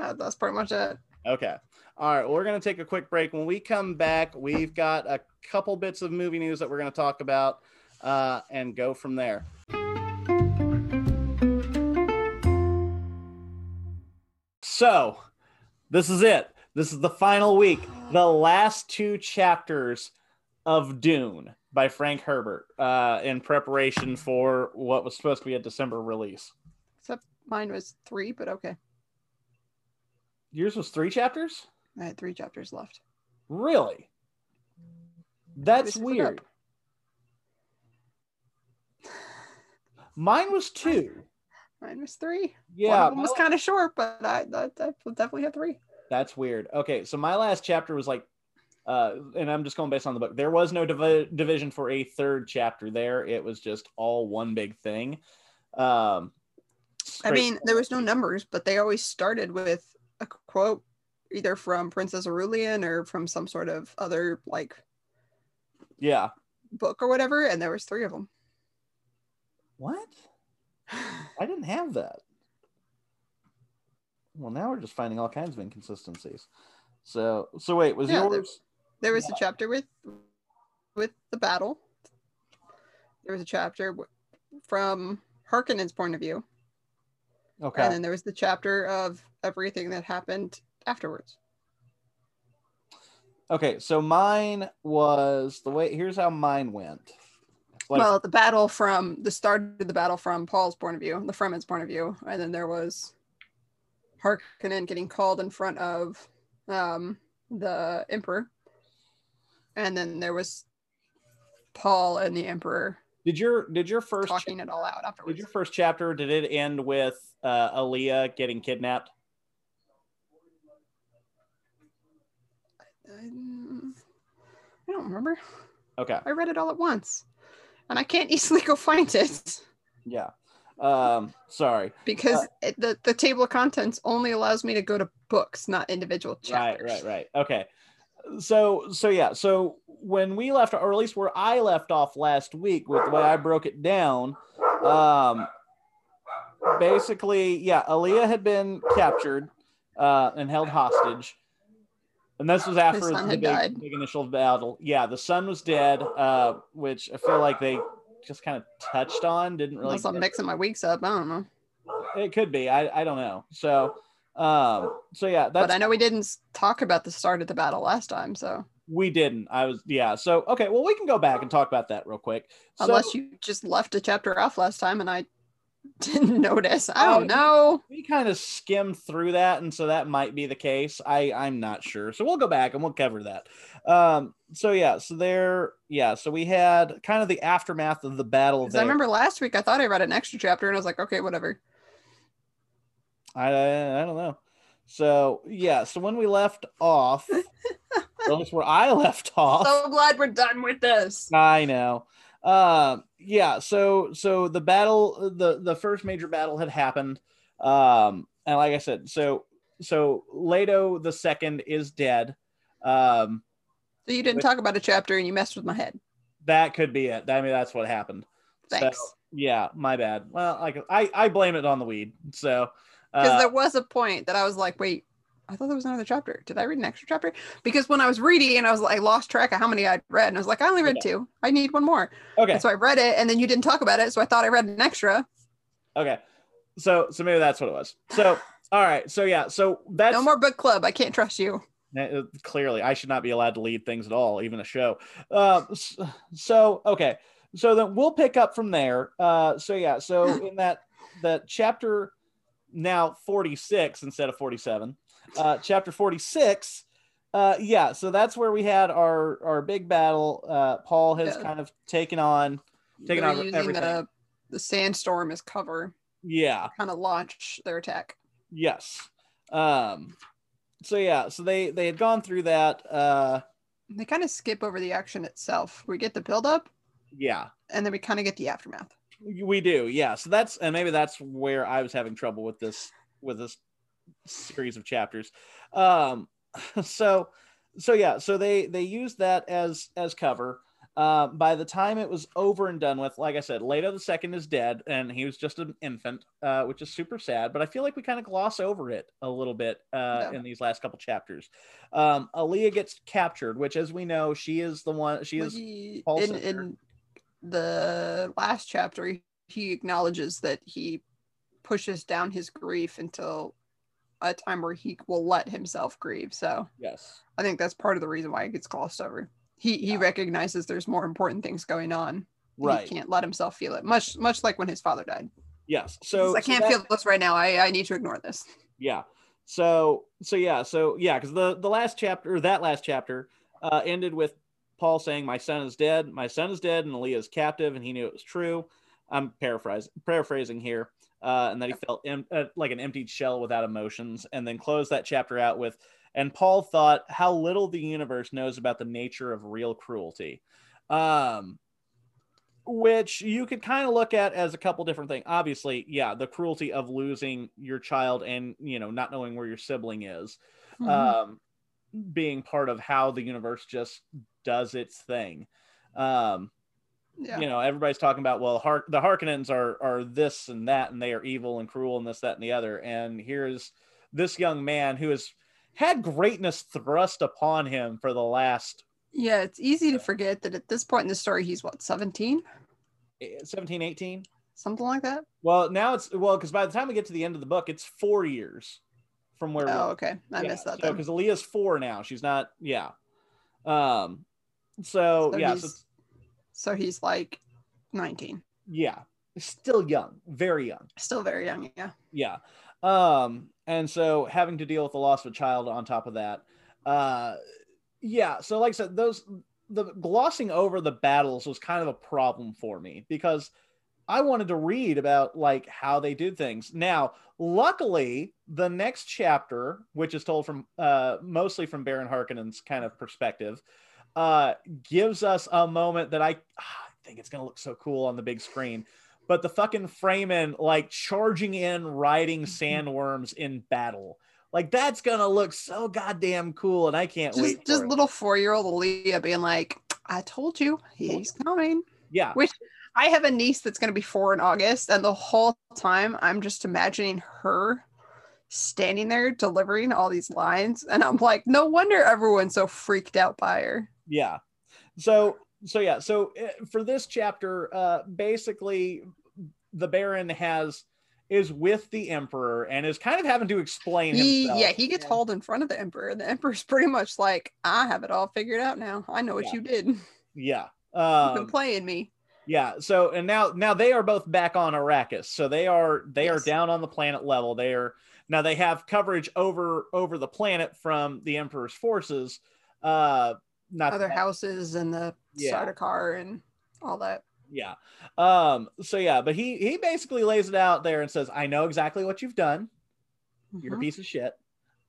Uh, that's pretty much it. Okay. All right. We're going to take a quick break. When we come back, we've got a couple bits of movie news that we're going to talk about uh, and go from there. So, this is it. This is the final week, the last two chapters of Dune by Frank Herbert uh, in preparation for what was supposed to be a December release. Except mine was three, but okay. Yours was three chapters? I had three chapters left. Really? That's weird. Mine was two. Mine was three. Yeah, One of them was kind of short, but I, I, I definitely had three. that's weird. Okay, so my last chapter was like, uh, and I'm just going based on the book. There was no divi- division for a third chapter there. It was just all one big thing. Um, I mean, there was no numbers, but they always started with a quote either from Princess Irulan or from some sort of other like yeah. book or whatever, and there was three of them. What? I didn't have that. Well, now we're just finding all kinds of inconsistencies. So, so wait, was Yeah, there- yours? There was Yeah. a chapter with with the battle. There was a chapter w- from Harkonnen's point of view, Okay. and then there was the chapter of everything that happened afterwards. Okay, so mine was the way. Here's how mine went. Like, well, the battle from the start of the battle from Paul's point of view, the Fremen's point of view, and then there was Harkonnen getting called in front of um, the Emperor, and then there was Paul and the Emperor did your did your first cha- talking it all out did your first chapter did it end with uh, Alia getting kidnapped? Um, I don't remember. Okay, I read it all at once, and I can't easily go find it yeah. Um, sorry. because Uh, it, the the table of contents only allows me to go to books, not individual chapters. Right, right, right. Okay. So, so yeah. So when we left, or at least where I left off last week, with the way I broke it down, um, basically, yeah, Alia had been captured uh, and held hostage, and this was after the big, big initial battle. Yeah, the son was dead, uh, which I feel like they just kind of touched on. Didn't really. Unless I'm mixing my weeks up, I don't know. It could be. I, I don't know. So, um, so yeah, that's but I know we didn't talk about the start of the battle last time, so We didn't. I was yeah. So okay, well we can go back and talk about that real quick. So, unless you just left a chapter off last time and I didn't notice. I don't know. we kind of skimmed through that, and so that might be the case. I I'm not sure. So we'll go back and we'll cover that. Um. So yeah. So there. Yeah. So we had kind of the aftermath of the battle. I remember last week I thought I read an extra chapter and I was like, okay, whatever. I I don't know. So yeah, so when we left off, that's where I left off. So glad we're done with this. I know. Um, yeah. So so the battle, the the first major battle had happened. Um, and like I said, so so Leto the second is dead. Um, So you didn't Which- talk about a chapter and you messed with my head. that could be it. I mean, that's what happened. So, Thanks. yeah, my bad. Well, like I I blame it on the weed. So Because uh, there was a point that I was like, wait, I thought there was another chapter. Did I read an extra chapter? Because when I was reading and I was like, I lost track of how many I'd read. And I was like, I only read Okay. two. I need one more. okay. And so I read it and then you didn't talk about it. So I thought I read an extra. Okay. So so maybe that's what it was. So all right. So yeah. So that's No more book club. I can't trust you. Uh, clearly I should not be allowed to lead things at all, even a show. Uh, so okay. So then we'll pick up from there. Uh, so yeah. So in that that chapter now 46 instead of 47. Uh, chapter 46. Uh, yeah, so that's where we had our our big battle. Uh, Paul has Yeah. kind of taken on They're on everything. the, the sandstorm as cover, Yeah. kind of launch their attack. Yes. Um. So yeah. So they they had gone through that. Uh. They kind of skip over the action itself. We get the buildup Yeah. and then we kind of get the aftermath. We do. Yeah. So that's and maybe that's where I was having trouble with this with this series of chapters. Um. So. So yeah. So they they used that as as cover. Uh, by the time it was over and done with, like I said, Leto the second is dead, and he was just an infant, uh, which is super sad. But I feel like we kind of gloss over it a little bit uh, Yeah. in these last couple chapters. Um, Alia gets captured, which, as we know, she is the one. She is he- in, in the last chapter, he- he acknowledges that he pushes down his grief until a time where he will let himself grieve. So yes, I think that's part of the reason why it gets glossed over. He he Yeah. recognizes there's more important things going on. right, He can't let himself feel it. Much much like when his father died. yes. So So I can't that- feel this right now. I, I need to ignore this. yeah so so yeah so yeah because the the last chapter that last chapter uh ended with paul saying my son is dead my son is dead and Alia is captive and he knew it was true i'm paraphrasing paraphrasing here uh and that he felt em- uh, like an emptied shell without emotions and then closed that chapter out with and paul thought how little the universe knows about the nature of real cruelty um which you could kind of look at as a couple different things. Obviously, yeah, the cruelty of losing your child and you know not knowing where your sibling is, Mm-hmm. um, being part of how the universe just does its thing. Um, yeah. You know, everybody's talking about well, the Harkonnens are are this and that, and they are evil and cruel and this, that, and the other. And here's this young man who has had greatness thrust upon him for the last Yeah, it's easy to forget that at this point in the story he's what, 17? eh, 17, 18. Something like that? Well, now it's well because by the time we get to the end of the book, it's four years from where. Oh, okay. I yeah, missed that. So because Alia's four now, she's not. Yeah. Um. So, So yeah. So, So he's like 19. yeah, still young, very young. Still very young, yeah. Yeah. Um. And so having to deal with the loss of a child on top of that. Uh. Yeah. So like I said, those the glossing over the battles was kind of a problem for me because I wanted to read about like how they did things. Now, luckily, the next chapter, which is told from uh, mostly from Baron Harkonnen's kind of perspective, uh, gives us a moment that I, ah, I think it's gonna look so cool on the big screen. But the fucking Fremen like charging in, riding sandworms in battle, like that's gonna look so goddamn cool, and I can't wait. Just just it. little four year old Alia being like, I told you he's coming. yeah, Which I have a niece that's going to be four in August, and the whole time I'm just imagining her standing there delivering all these lines. And I'm like, no wonder everyone's so freaked out by her. Yeah so so yeah so uh, for this chapter uh basically the baron has is with the emperor and is kind of having to explain He, himself yeah, he gets hauled in front of the emperor. and The emperor's pretty much like, I have it all figured out now. I know what Yeah. you did. You've yeah been um playing me. yeah so and now now they are both back on arrakis so they are they are down on the planet level they are now they have coverage over over the planet from the emperor's forces uh not Other houses and the Yeah. car and all that. yeah um so yeah but he he basically lays it out there and says i know exactly what you've done you're a Mhm. piece of shit,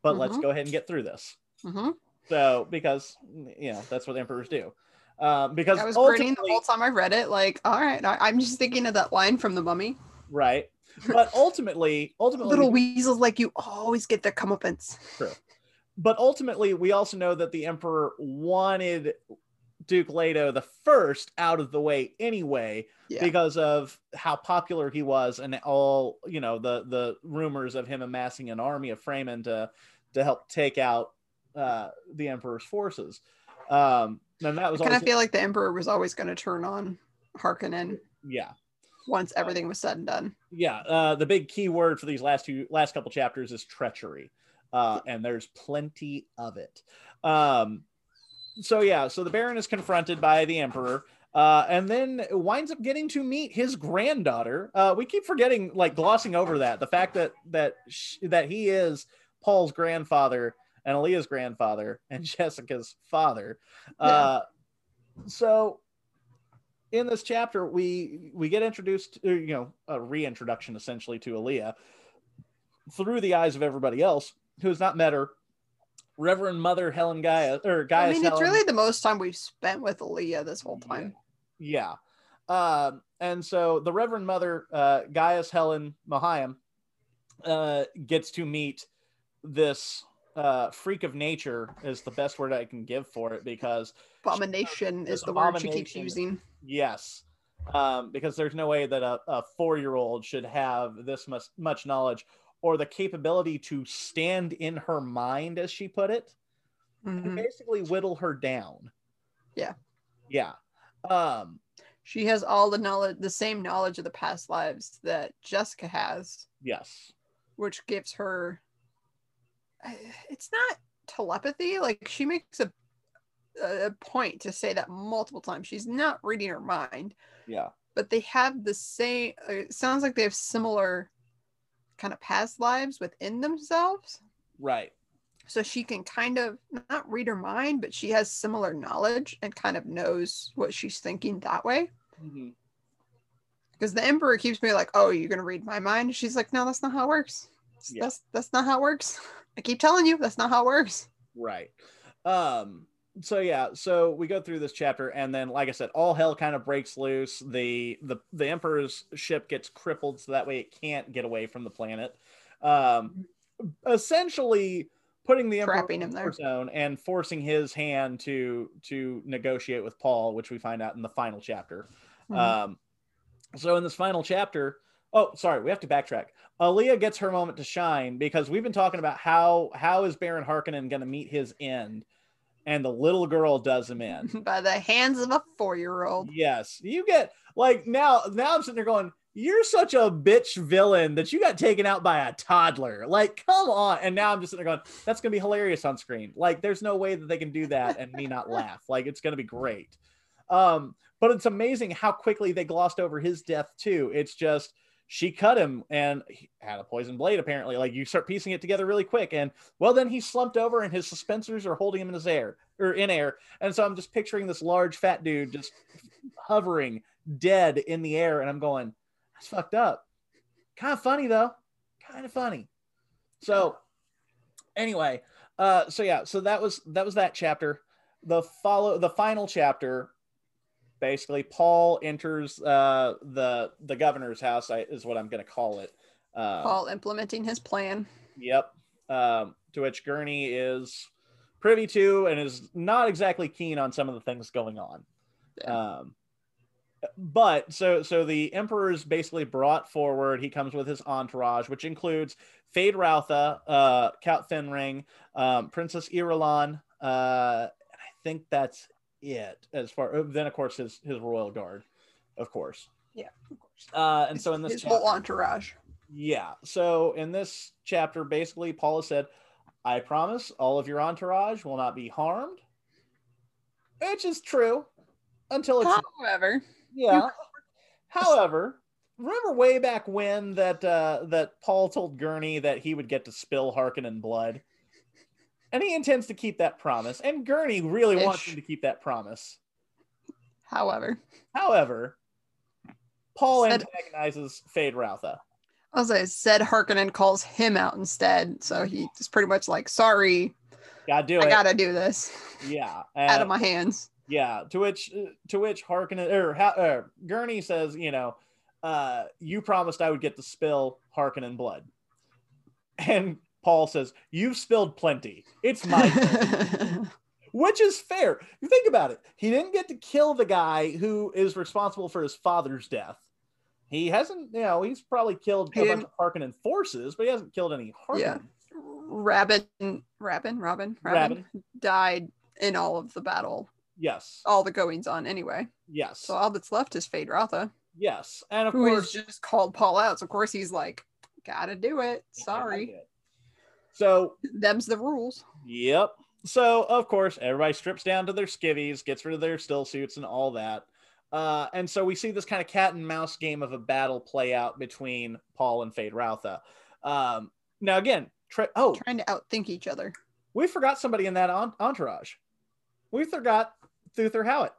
but let's Mhm. go ahead and get through this. Mhm. So because you know that's what emperors do. Um, because I was grinning the whole time I read it. Like, all right, I, I'm just thinking of that line from The Mummy. right, but ultimately, ultimately, Little weasels like you always get their comeuppance. But ultimately, we also know that the emperor wanted Duke Leto the first out of the way anyway, Yeah. because of how popular he was and all you know the the rumors of him amassing an army of Fremen to to help take out uh, the emperor's forces. Um, and that was I kind of feel like the Emperor was always going to turn on Harkonnen yeah. once everything was said and done. yeah uh, the big key word for these last two last couple chapters is treachery uh, and there's plenty of it. Um, so yeah so the baron is confronted by the emperor uh, and then winds up getting to meet his granddaughter. Uh, we keep forgetting like glossing over that the fact that that sh- that he is paul's grandfather and Alia's grandfather and jessica's father. Uh, so in this chapter we we get introduced you know a reintroduction essentially to Alia through the eyes of everybody else who has not met her Reverend Mother Helen Gaia or Gaius I mean, it's really the most time we've spent with Leah this whole time. yeah. Um, and so the Reverend Mother uh, Gaius Helen Mohiam uh, gets to meet this uh, freak of nature is the best word I can give for it because Abomination is the word she keeps using. Yes, um, because there's no way that a, a four year old should have this much, much knowledge or the capability to stand in her mind, as she put it, and Mhm. basically whittle her down. Yeah. Yeah. Um, She has all the knowledge, the same knowledge of the past lives that Jessica has, yes. which gives her. It's not telepathy. Like she makes a a point to say that multiple times. She's not reading her mind. Yeah. but they have the same uh, it sounds like they have similar kind of past lives within themselves Right. so she can kind of not read her mind but she has similar knowledge and kind of knows what she's thinking that way Mhm. because the emperor keeps me like oh you're gonna read my mind she's like no that's not how it works Yeah. that's that's not how it works i keep telling you that's not how it works Right. Um, so yeah, so we go through this chapter, and then, like I said, all hell kind of breaks loose. The the the Emperor's ship gets crippled, so that way it can't get away from the planet. Um, essentially, putting the Emperor Trapping in him the there. zone and forcing his hand to to negotiate with Paul, which we find out in the final chapter. Mhm. Um, so in this final chapter, oh, sorry, we have to backtrack. Alia gets her moment to shine because we've been talking about how how is Baron Harkonnen going to meet his end, and the little girl does him in. by the hands of a four-year-old yes, you get like now. Now I'm sitting there going, "You're such a bitch villain that you got taken out by a toddler." Like, come on! And now I'm just sitting there going, "That's going to be hilarious on screen." Like, there's no way that they can do that and me not laugh. Like, it's going to be great. Um, but it's amazing how quickly they glossed over his death too. It's just she cut him and had a poison blade apparently. Like you start piecing it together really quick, and well, then he slumped over and his suspensors are holding him in his air or in air. And so I'm just picturing this large fat dude just hovering dead in the air, and I'm going, that's fucked up. Kind of funny though, kind of funny. So anyway, uh, so yeah, so that was that was that chapter. The follow the final chapter basically paul enters uh the the governor's house I, is what i'm going to call it uh, paul implementing his plan. Yep um, to which gurney is privy to and is not exactly keen on some of the things going on. Yeah. um, but so so the emperor is basically brought forward. He comes with his entourage which includes Feyd-Rautha uh Count Fenring um, princess irulan uh and i think that's it as far then of course his his royal guard of course Yeah, of course. uh and so in this his chapter, whole entourage yeah so in this chapter basically paul has said i promise all of your entourage will not be harmed which is true until it's however yeah. However, remember way back when that uh, that Paul told Gurney that he would get to spill Harkonnen blood, and he intends to keep that promise. And Gurney really wants him to keep that promise. however However, Paul Said- antagonizes Feyd-Rautha. I said, Harkonnen calls him out instead. So he just pretty much like, sorry, Gotta do I it. gotta do this. yeah. Out uh, of my hands. Yeah, to which to which Harkonnen or uh, Gurney says, you know, uh, you promised I would get to spill Harkonnen blood, and Paul says, "You've spilled plenty. It's my turn," which is fair. You think about it. He didn't get to kill the guy who is responsible for his father's death. He hasn't, you know, he's probably killed He a bunch didn't- of Harkonnen forces, but he hasn't killed any Harkonnen. Yeah. Rabin, Rabin, Robin, Rabin, died in all of the battle, Yes, all the goings on anyway. yes, So all that's left is Feyd-Rautha, yes, and of who course, just called Paul out. So of course he's like, gotta do it. Sorry. So Them's the rules. Yep. So of course everybody strips down to their skivvies, gets rid of their still suits and all that. Uh, and so we see this kind of cat and mouse game of a battle play out between Paul and Feyd-Rautha. Um, now again, tre- oh, Trying to outthink each other. we forgot somebody in that en- entourage. We forgot Thufir Hawat,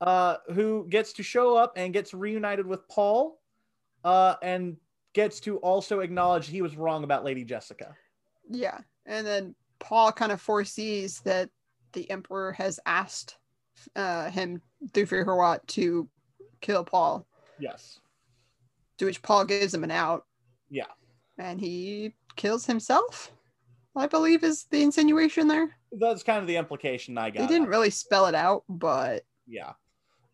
uh, who gets to show up and gets reunited with Paul, uh, and gets to also acknowledge he was wrong about Lady Jessica. Yeah. And then Paul kind of foresees that the Emperor has asked uh, him, Thufir Hawat, to kill Paul, Yes. to which Paul gives him an out. Yeah. And he kills himself, I believe is the insinuation there. that's kind of the implication I got. They didn't really spell it out, but yeah.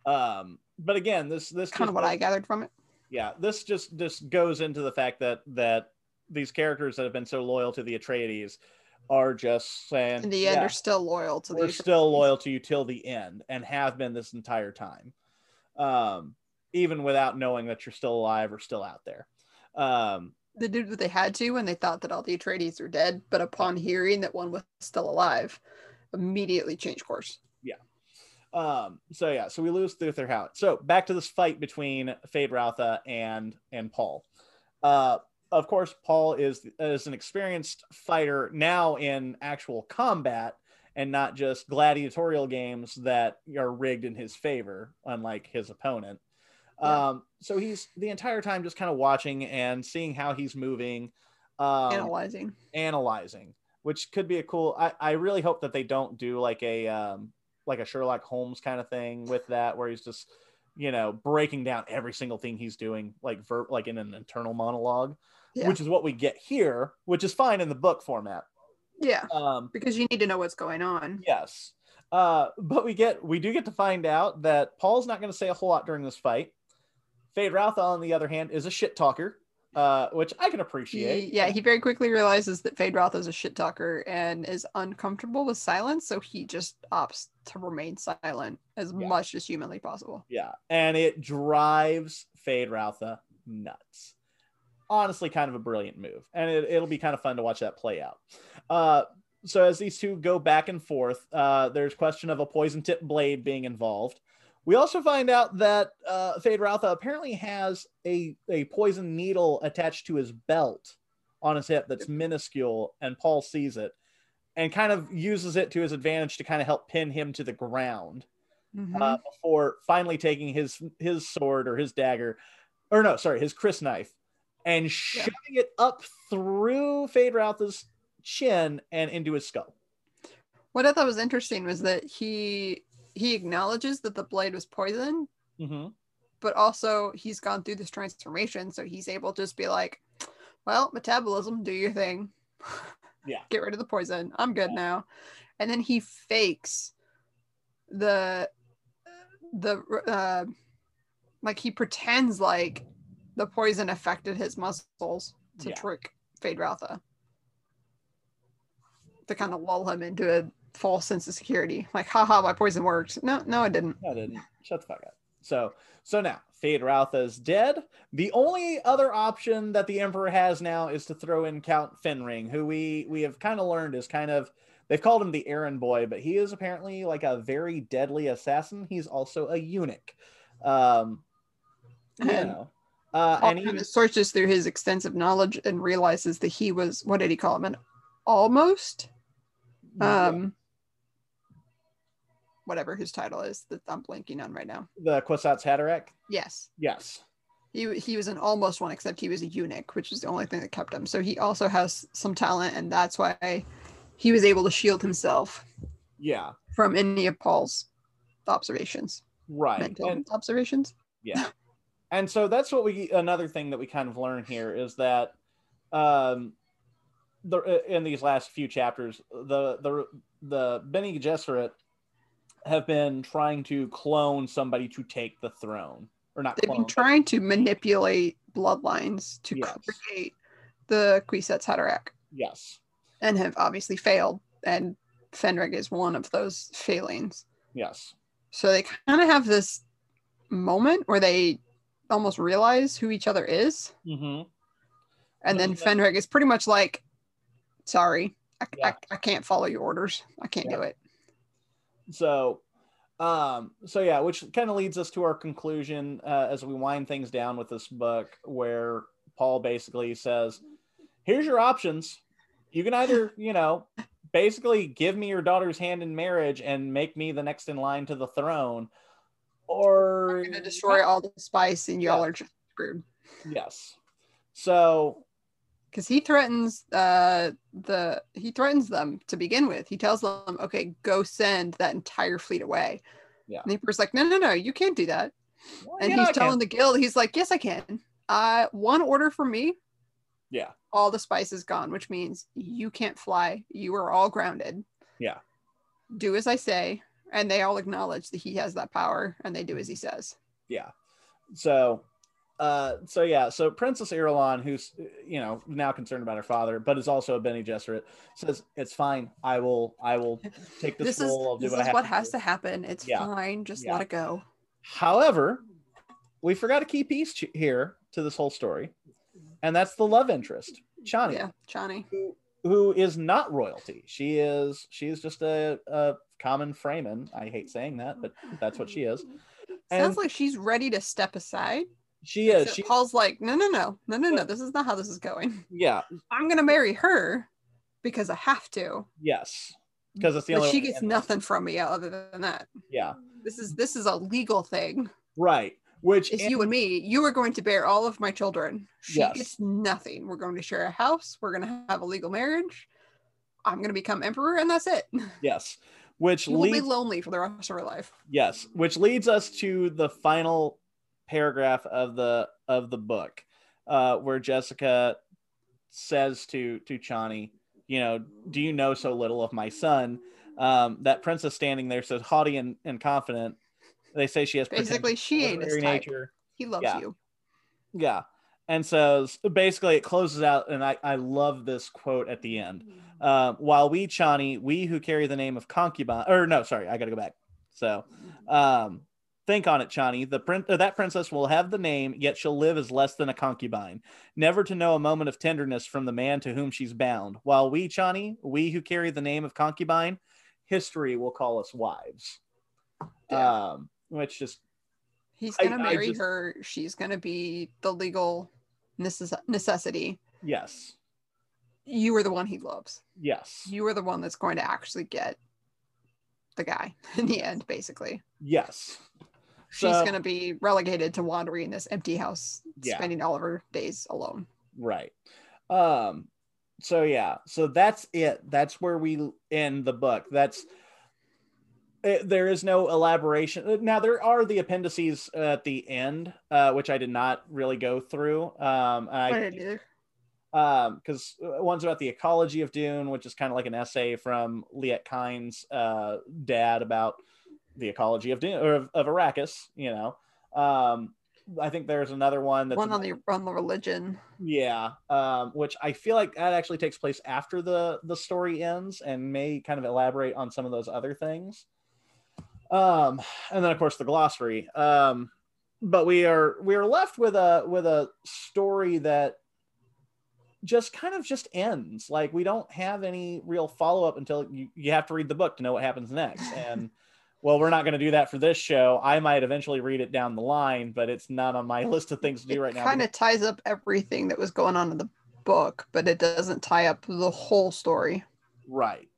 Um, but again, this this kind of what I gathered from it. Yeah, this just just goes into the fact that that these characters that have been so loyal to the Atreides are just saying In the end, yeah, are still loyal to we're the still loyal to you till the end and have been this entire time. Um, even without knowing that you're still alive or still out there. Um, They did what they had to when they thought that all the Atreides were dead, but upon hearing that one was still alive, immediately changed course. Um, so yeah, so we lose Thufir Hawat. So back to this fight between Feyd-Rautha and and Paul. Uh, of course, Paul is is an experienced fighter now in actual combat and not just gladiatorial games that are rigged in his favor, unlike his opponent. Yeah. Um, so he's the entire time just kind of watching and seeing how he's moving, um, analyzing. analyzing, which could be a cool. I, I really hope that they don't do like a um, like a Sherlock Holmes kind of thing with that, where he's just you know breaking down every single thing he's doing, like ver- like in an internal monologue, Yeah. which is what we get here, which is fine in the book format. Yeah, Um, because you need to know what's going on. yes, uh, but we get we do get to find out that Paul's not going to say a whole lot during this fight. Feyd-Rautha, on the other hand, is a shit talker, uh, which I can appreciate. He, yeah, he very quickly realizes that Feyd-Rautha is a shit talker and is uncomfortable with silence, so he just opts to remain silent as Yeah. much as humanly possible. Yeah, and it drives Feyd-Rautha nuts. Honestly, kind of a brilliant move, and it, it'll be kind of fun to watch that play out. Uh, so as these two go back and forth, uh, there's question of a poison tip blade being involved. We also find out that uh, Feyd-Rautha apparently has a, a poison needle attached to his belt on his hip that's minuscule, and Paul sees it and kind of uses it to his advantage to kind of help pin him to the ground Mhm. uh, before finally taking his his sword or his dagger, or no, sorry, his crysknife, and shoving it up through Feyd-Rautha's chin and into his skull. what I thought was interesting was that he he acknowledges that the blade was poison, Mm-hmm. but also he's gone through this transformation, so he's able to just be like, "Well, metabolism, do your thing. Yeah. get rid of the poison. I'm good now." And then he fakes the the uh, like he pretends like the poison affected his muscles to Yeah. trick Feyd-Rautha to kind of lull him into a false sense of security. Like, haha, my poison worked. No, no, it didn't. No, I didn't. Shut the fuck up. So, so now Feyd-Rautha is dead. The only other option that the Emperor has now is to throw in Count Fenring, who we we have kind of learned is kind of they've called him the errand boy, but he is apparently like a very deadly assassin. He's also a eunuch. Um, you And know, uh, and of searches through his extensive knowledge and realizes that he was what did he call him an almost um whatever his title is that I'm blanking on right now. the Kwisatz Haderach. Yes. Yes. He he was an almost one, except he was a eunuch, which is the only thing that kept him. So he also has some talent, and that's why he was able to shield himself Yeah. from any of Paul's observations, Right. mental And observations. yeah. And so that's what we another thing that we kind of learn here is that um the in these last few chapters the the the Bene Gesserit have been trying to clone somebody to take the throne or not They've clone, been trying to manipulate bloodlines to Yes. create the Kwisatz Haderach, yes and have obviously failed. And Fenring is one of those failings. yes So they kind of have this moment where they almost realize who each other is. hmm And then. Fenring is pretty much like, sorry, I, Yeah. I, I can't follow your orders. I can't Yeah. do it. So, um, so yeah, which kind of leads us to our conclusion uh, as we wind things down with this book, where Paul basically says, "Here's your options. You can either, you know, basically give me your daughter's hand in marriage and make me the next in line to the throne, or I'm going to destroy all the spice and y'all Yeah. are just screwed. Yes. So Because he threatens uh, the he threatens them to begin with. He tells them, okay, go send that entire fleet away. Yeah. And the like, no, no, no, you can't do that. well, And yeah, he's I can. telling the guild, he's like, yes, I can. Uh, one order from me, yeah, all the spice is gone, which means you can't fly. You are all grounded. Yeah. Do as I say. And they all acknowledge that he has that power and they do as he says. yeah. So, uh, so yeah, so Princess Irulan, who's you know now concerned about her father, but is also a Bene Gesserit, says it's fine. I will, I will take this, This is, role. I'll do this what I is what to has do. to happen. It's Yeah. fine. Just Yeah. let it go. However, we forgot a key piece here to this whole story, and that's the love interest, Chani, Yeah, Chani. who, who is not royalty. She is she is just a, a common Fremen. I hate saying that, but that's what she is. Sounds like she's ready to step aside. She is. Except She Paul's like, no, no, no, no, no, no. This is not how this is going. yeah I'm gonna marry her because I have to. yes because it's the But only she gets in. nothing from me other than that. Yeah, This is this is a legal thing. right. Which It's in- you and me. You are going to bear all of my children. She Yes. gets nothing. We're going to share a house. We're going to have a legal marriage. I'm going to become emperor, and that's it. yes, which leads. Will be lonely for the rest of her life. Yes, which leads us to the final paragraph of the of the book, uh, where Jessica says to to Chani, you know, do you know so little of my son? Um, that princess standing there says, haughty and, and confident. They say she has Basically, she ain't his type. nature. He loves Yeah. you. Yeah, and so basically it closes out, and I I love this quote at the end. Uh, while we Chani, we who carry the name of concubine, or no, sorry, I got to go back. So, um, think on it, Chani. The prin- that princess will have the name, yet she'll live as less than a concubine, never to know a moment of tenderness from the man to whom she's bound. While we Chani, we who carry the name of concubine, history will call us wives. Yeah. Um, which just He's going to I marry just- her. She's going to be the legal necess- necessity. yes, You are the one he loves. yes, You are the one that's going to actually get the guy in the end, basically. yes. She's So- going to be relegated to wandering in this empty house, Yeah. spending all of her days alone. Right. Um so yeah, so that's it. That's where we end the book. That's it, there is no elaboration. Now there are the appendices at the end, uh, which I did not really go through. Um, I I didn't either. um because one's about the ecology of dune which is kind of like an essay from liet kynes uh dad about the ecology of of, of arrakis you know? Um i think there's another one that's One on the on the religion. yeah um which i feel like that actually takes place after the the story ends and may kind of elaborate on some of those other things. Um and then of course the glossary. Um but we are we are left with a with a story that just kind of just ends. Like we don't have any real follow-up until you, you have to read the book to know what happens next. And well we're not going to do that for this show. I might eventually read it down the line but it's not on my list of things to do right now. It Kind of ties up everything that was going on in the book, but it doesn't tie up the whole story. right.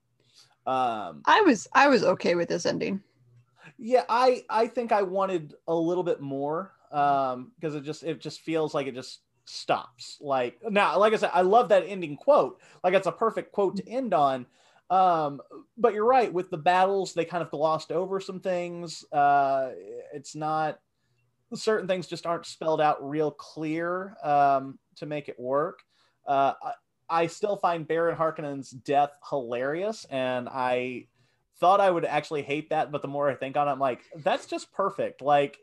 Um I was I was okay with this ending. yeah i i think i wanted a little bit more um because it just it just feels like it just stops. Like now like i said i love that ending quote. Like it's a perfect quote to end on um but you're right with the battles they kind of glossed over some things. Uh it's not certain things just aren't spelled out real clear um to make it work. Uh I, I still find baron harkonnen's death hilarious and i thought i would actually hate that but the more i think on it i'm like that's just perfect. Like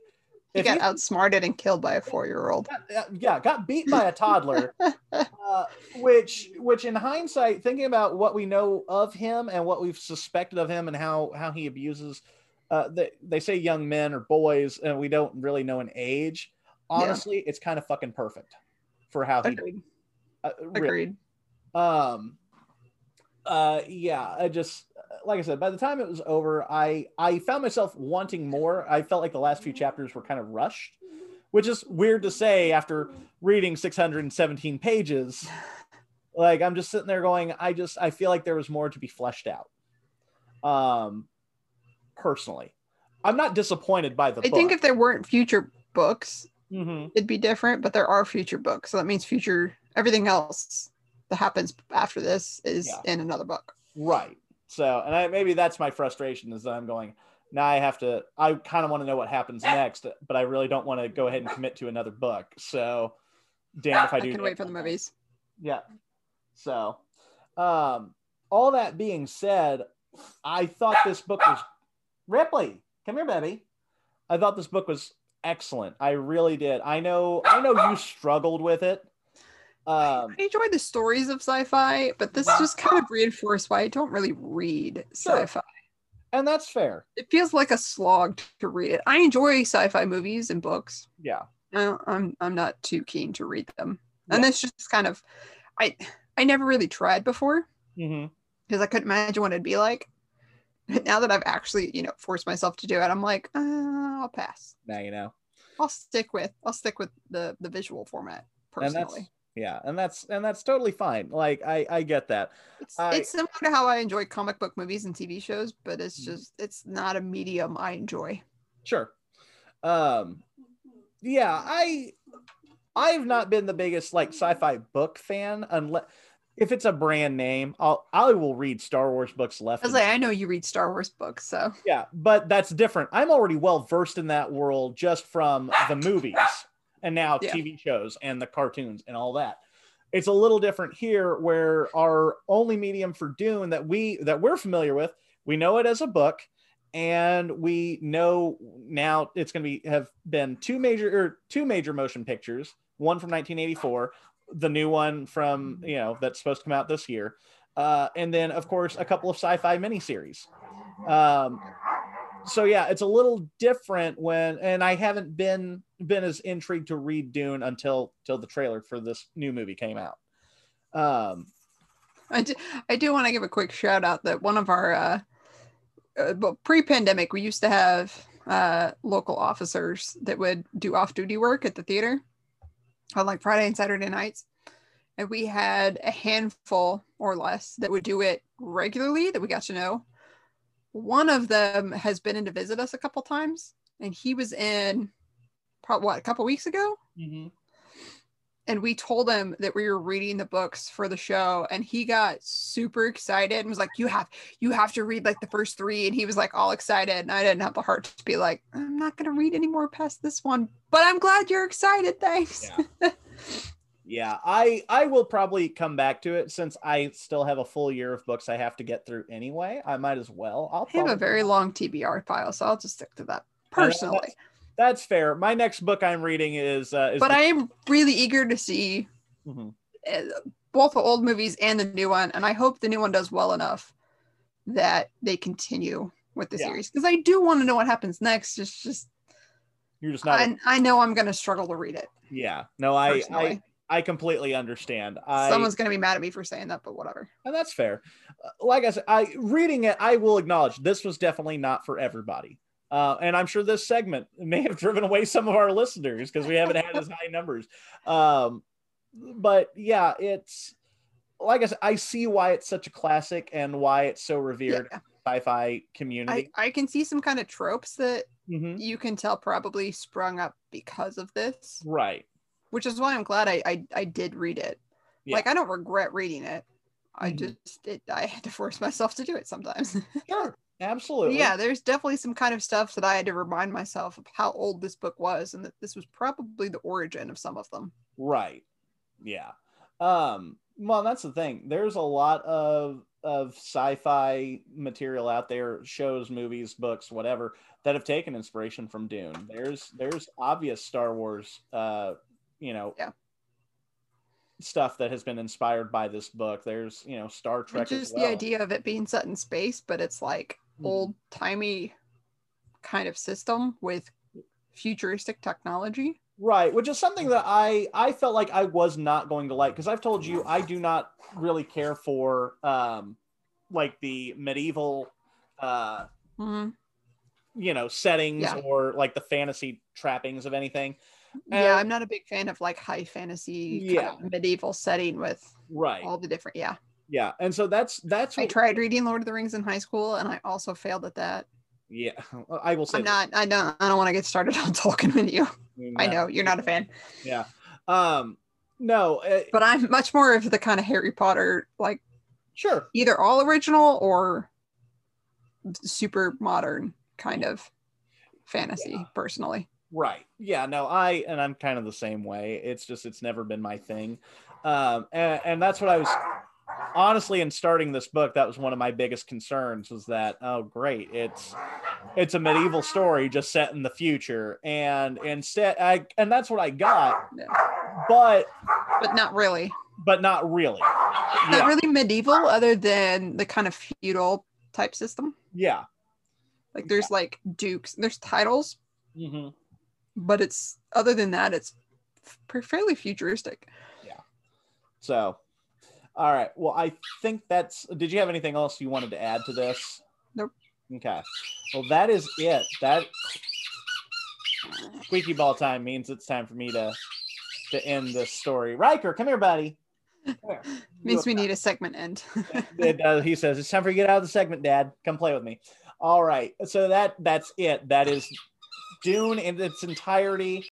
He got you- outsmarted and killed by a four-year-old. yeah, yeah, got beat by a toddler, uh, which, which in hindsight, thinking about what we know of him and what we've suspected of him and how how he abuses, uh, they, they say young men or boys, and we don't really know an age. Honestly, it's kind of fucking perfect for how he. Agreed. Uh, really. Agreed. Um, uh, yeah, I just like I said, by the time it was over, I I found myself wanting more. I felt like the last few chapters were kind of rushed, which is weird to say after reading 617 pages. Like I'm just sitting there going, I just I feel like there was more to be fleshed out. Um, personally, I'm not disappointed by the I book. think if there weren't future books, Mhm. it'd be different, but there are future books. So that means future everything else that happens after this is Yeah. in another book. Right. So, and I, maybe that's my frustration is that I'm going, now I have to, I kind of want to know what happens next, but I really don't want to go ahead and commit to another book. So, damn if I do. I can wait for the movies. Yeah. So, um, all that being said, I thought this book was Ripley. Come here, baby. I thought this book was excellent. I really did. I know. I know you struggled with it. Um, I enjoy the stories of sci-fi, but this just kind of reinforced why I don't really read Sure. sci-fi. and that's fair. It feels like a slog to read it. I enjoy sci-fi movies and books. Yeah. I, I'm I'm not too keen to read them, Yeah. and it's just kind of, I I never really tried before hmm because I couldn't imagine what it'd be like. But now that I've actually you know forced myself to do it, I'm like, uh, I'll pass. Now you know. I'll stick with I'll stick with the the visual format And that's personally. Yeah, and that's and that's totally fine. Like I I get that. It's, I- it's similar to how I enjoy comic book movies and TV shows, but it's Mhm. just it's not a medium I enjoy. Sure. Um yeah, I I've not been the biggest like sci-fi book fan unless if it's a brand name, I'll I will read Star Wars books left. I was like, I know you read Star Wars books, so Yeah, but that's different. I'm already well versed in that world just from the movies and now Yeah. TV shows and the cartoons and all that. It's a little different here where our only medium for Dune that we that we're familiar with, we know it as a book and we know now it's going to be have been two major or two major motion pictures, one from 1984, the new one from, you know, that's supposed to come out this year. Uh, and then of course a couple of sci-fi miniseries. Um, so yeah, it's a little different when, and I haven't been been as intrigued to read Dune until till the trailer for this new movie came out. Um, I do, I do want to give a quick shout out that one of our uh, uh pre-pandemic we used to have uh local officers that would do off-duty work at the theater on like Friday and Saturday nights. And we had a handful or less that would do it regularly that we got to know. One of them has been in to visit us a couple times, and he was in probably what a couple weeks ago? Mm-hmm. And we told him that we were reading the books for the show and he got super excited and was like you have you have to read like the first three and he was like all excited and i didn't have the heart to be like i'm not going to read any more past this one but i'm glad you're excited thanks. Yeah. yeah, I I will probably come back to it since I still have a full year of books I have to get through anyway. I might as well. I'll i have a very long tbr file so i'll just stick to that personally That's, that's fair. My next book I'm reading is uh, is but the- i am really eager to see Mhm. uh, both the old movies and the new one and i hope the new one does well enough that they continue with the Yeah. series because i do want to know what happens next it's just you're just not. a- I, I know i'm going to struggle to read it yeah, no, I I personally. I completely understand. I someone's going to be mad at me for saying that but whatever and that's fair. Uh, Like I said, I reading it, I will acknowledge this was definitely not for everybody. Uh, and I'm sure this segment may have driven away some of our listeners because we haven't had as high numbers. Um, but yeah, it's like I said, I see why it's such a classic and why it's so revered. Yeah. sci-fi community. I can see some kind of tropes that Mhm. you can tell probably sprung up because of this, Right. Which is why I'm glad I I, I did read it. Yeah. Like I don't regret reading it. I Mhm. just it, I had to force myself to do it sometimes. Sure. Absolutely. yeah, there's definitely some kind of stuff that I had to remind myself of how old this book was and that this was probably the origin of some of them. Right. Yeah. Um, well, that's the thing. There's a lot of of sci-fi material out there, shows, movies, books, whatever, that have taken inspiration from Dune. There's there's obvious Star Wars uh, you know, Yeah. stuff that has been inspired by this book. There's, you know, Star Trek Just well. the idea of it being set in space, but it's like Mhm. old timey kind of system with futuristic technology. Right, which is something that I I felt like I was not going to like because I've told you I do not really care for um like the medieval uh Mhm. you know settings Yeah. or like the fantasy trappings of anything. Yeah, I'm not a big fan of like high fantasy Yeah. kind of medieval setting with Right. all the different yeah. Yeah. And so that's that's I tried reading Lord of the Rings in high school and I also failed at that. yeah. I will say I'm not I don't I don't want to get started on talking with you. this. I know you're not a fan. Yeah. Um no, uh, But I'm much more of the kind of Harry Potter like sure. either all original or super modern kind of fantasy personally. Right. Yeah. No, I and I'm kind of the same way. It's just it's never been my thing, um, and, and that's what I was honestly in starting this book. That was one of my biggest concerns was that oh great, it's it's a medieval story just set in the future, and instead I and that's what I got, Yeah. but But not really. but not really. Not Yeah. really medieval other than the kind of feudal type system. Yeah. Like there's like dukes, there's titles, hmm but it's other than that it's fairly futuristic. Yeah. So, all right. Well, I think that's. Did you have anything else you wanted to add to this? Nope. Okay. Well, that is it. That squeaky ball time means it's time for me to to end this story. Riker, come here, buddy. Come here. Means we need a segment end. It, uh, he says it's time for you to get out of the segment, Dad. Come play with me. All right. So that that's it. That is Dune in its entirety.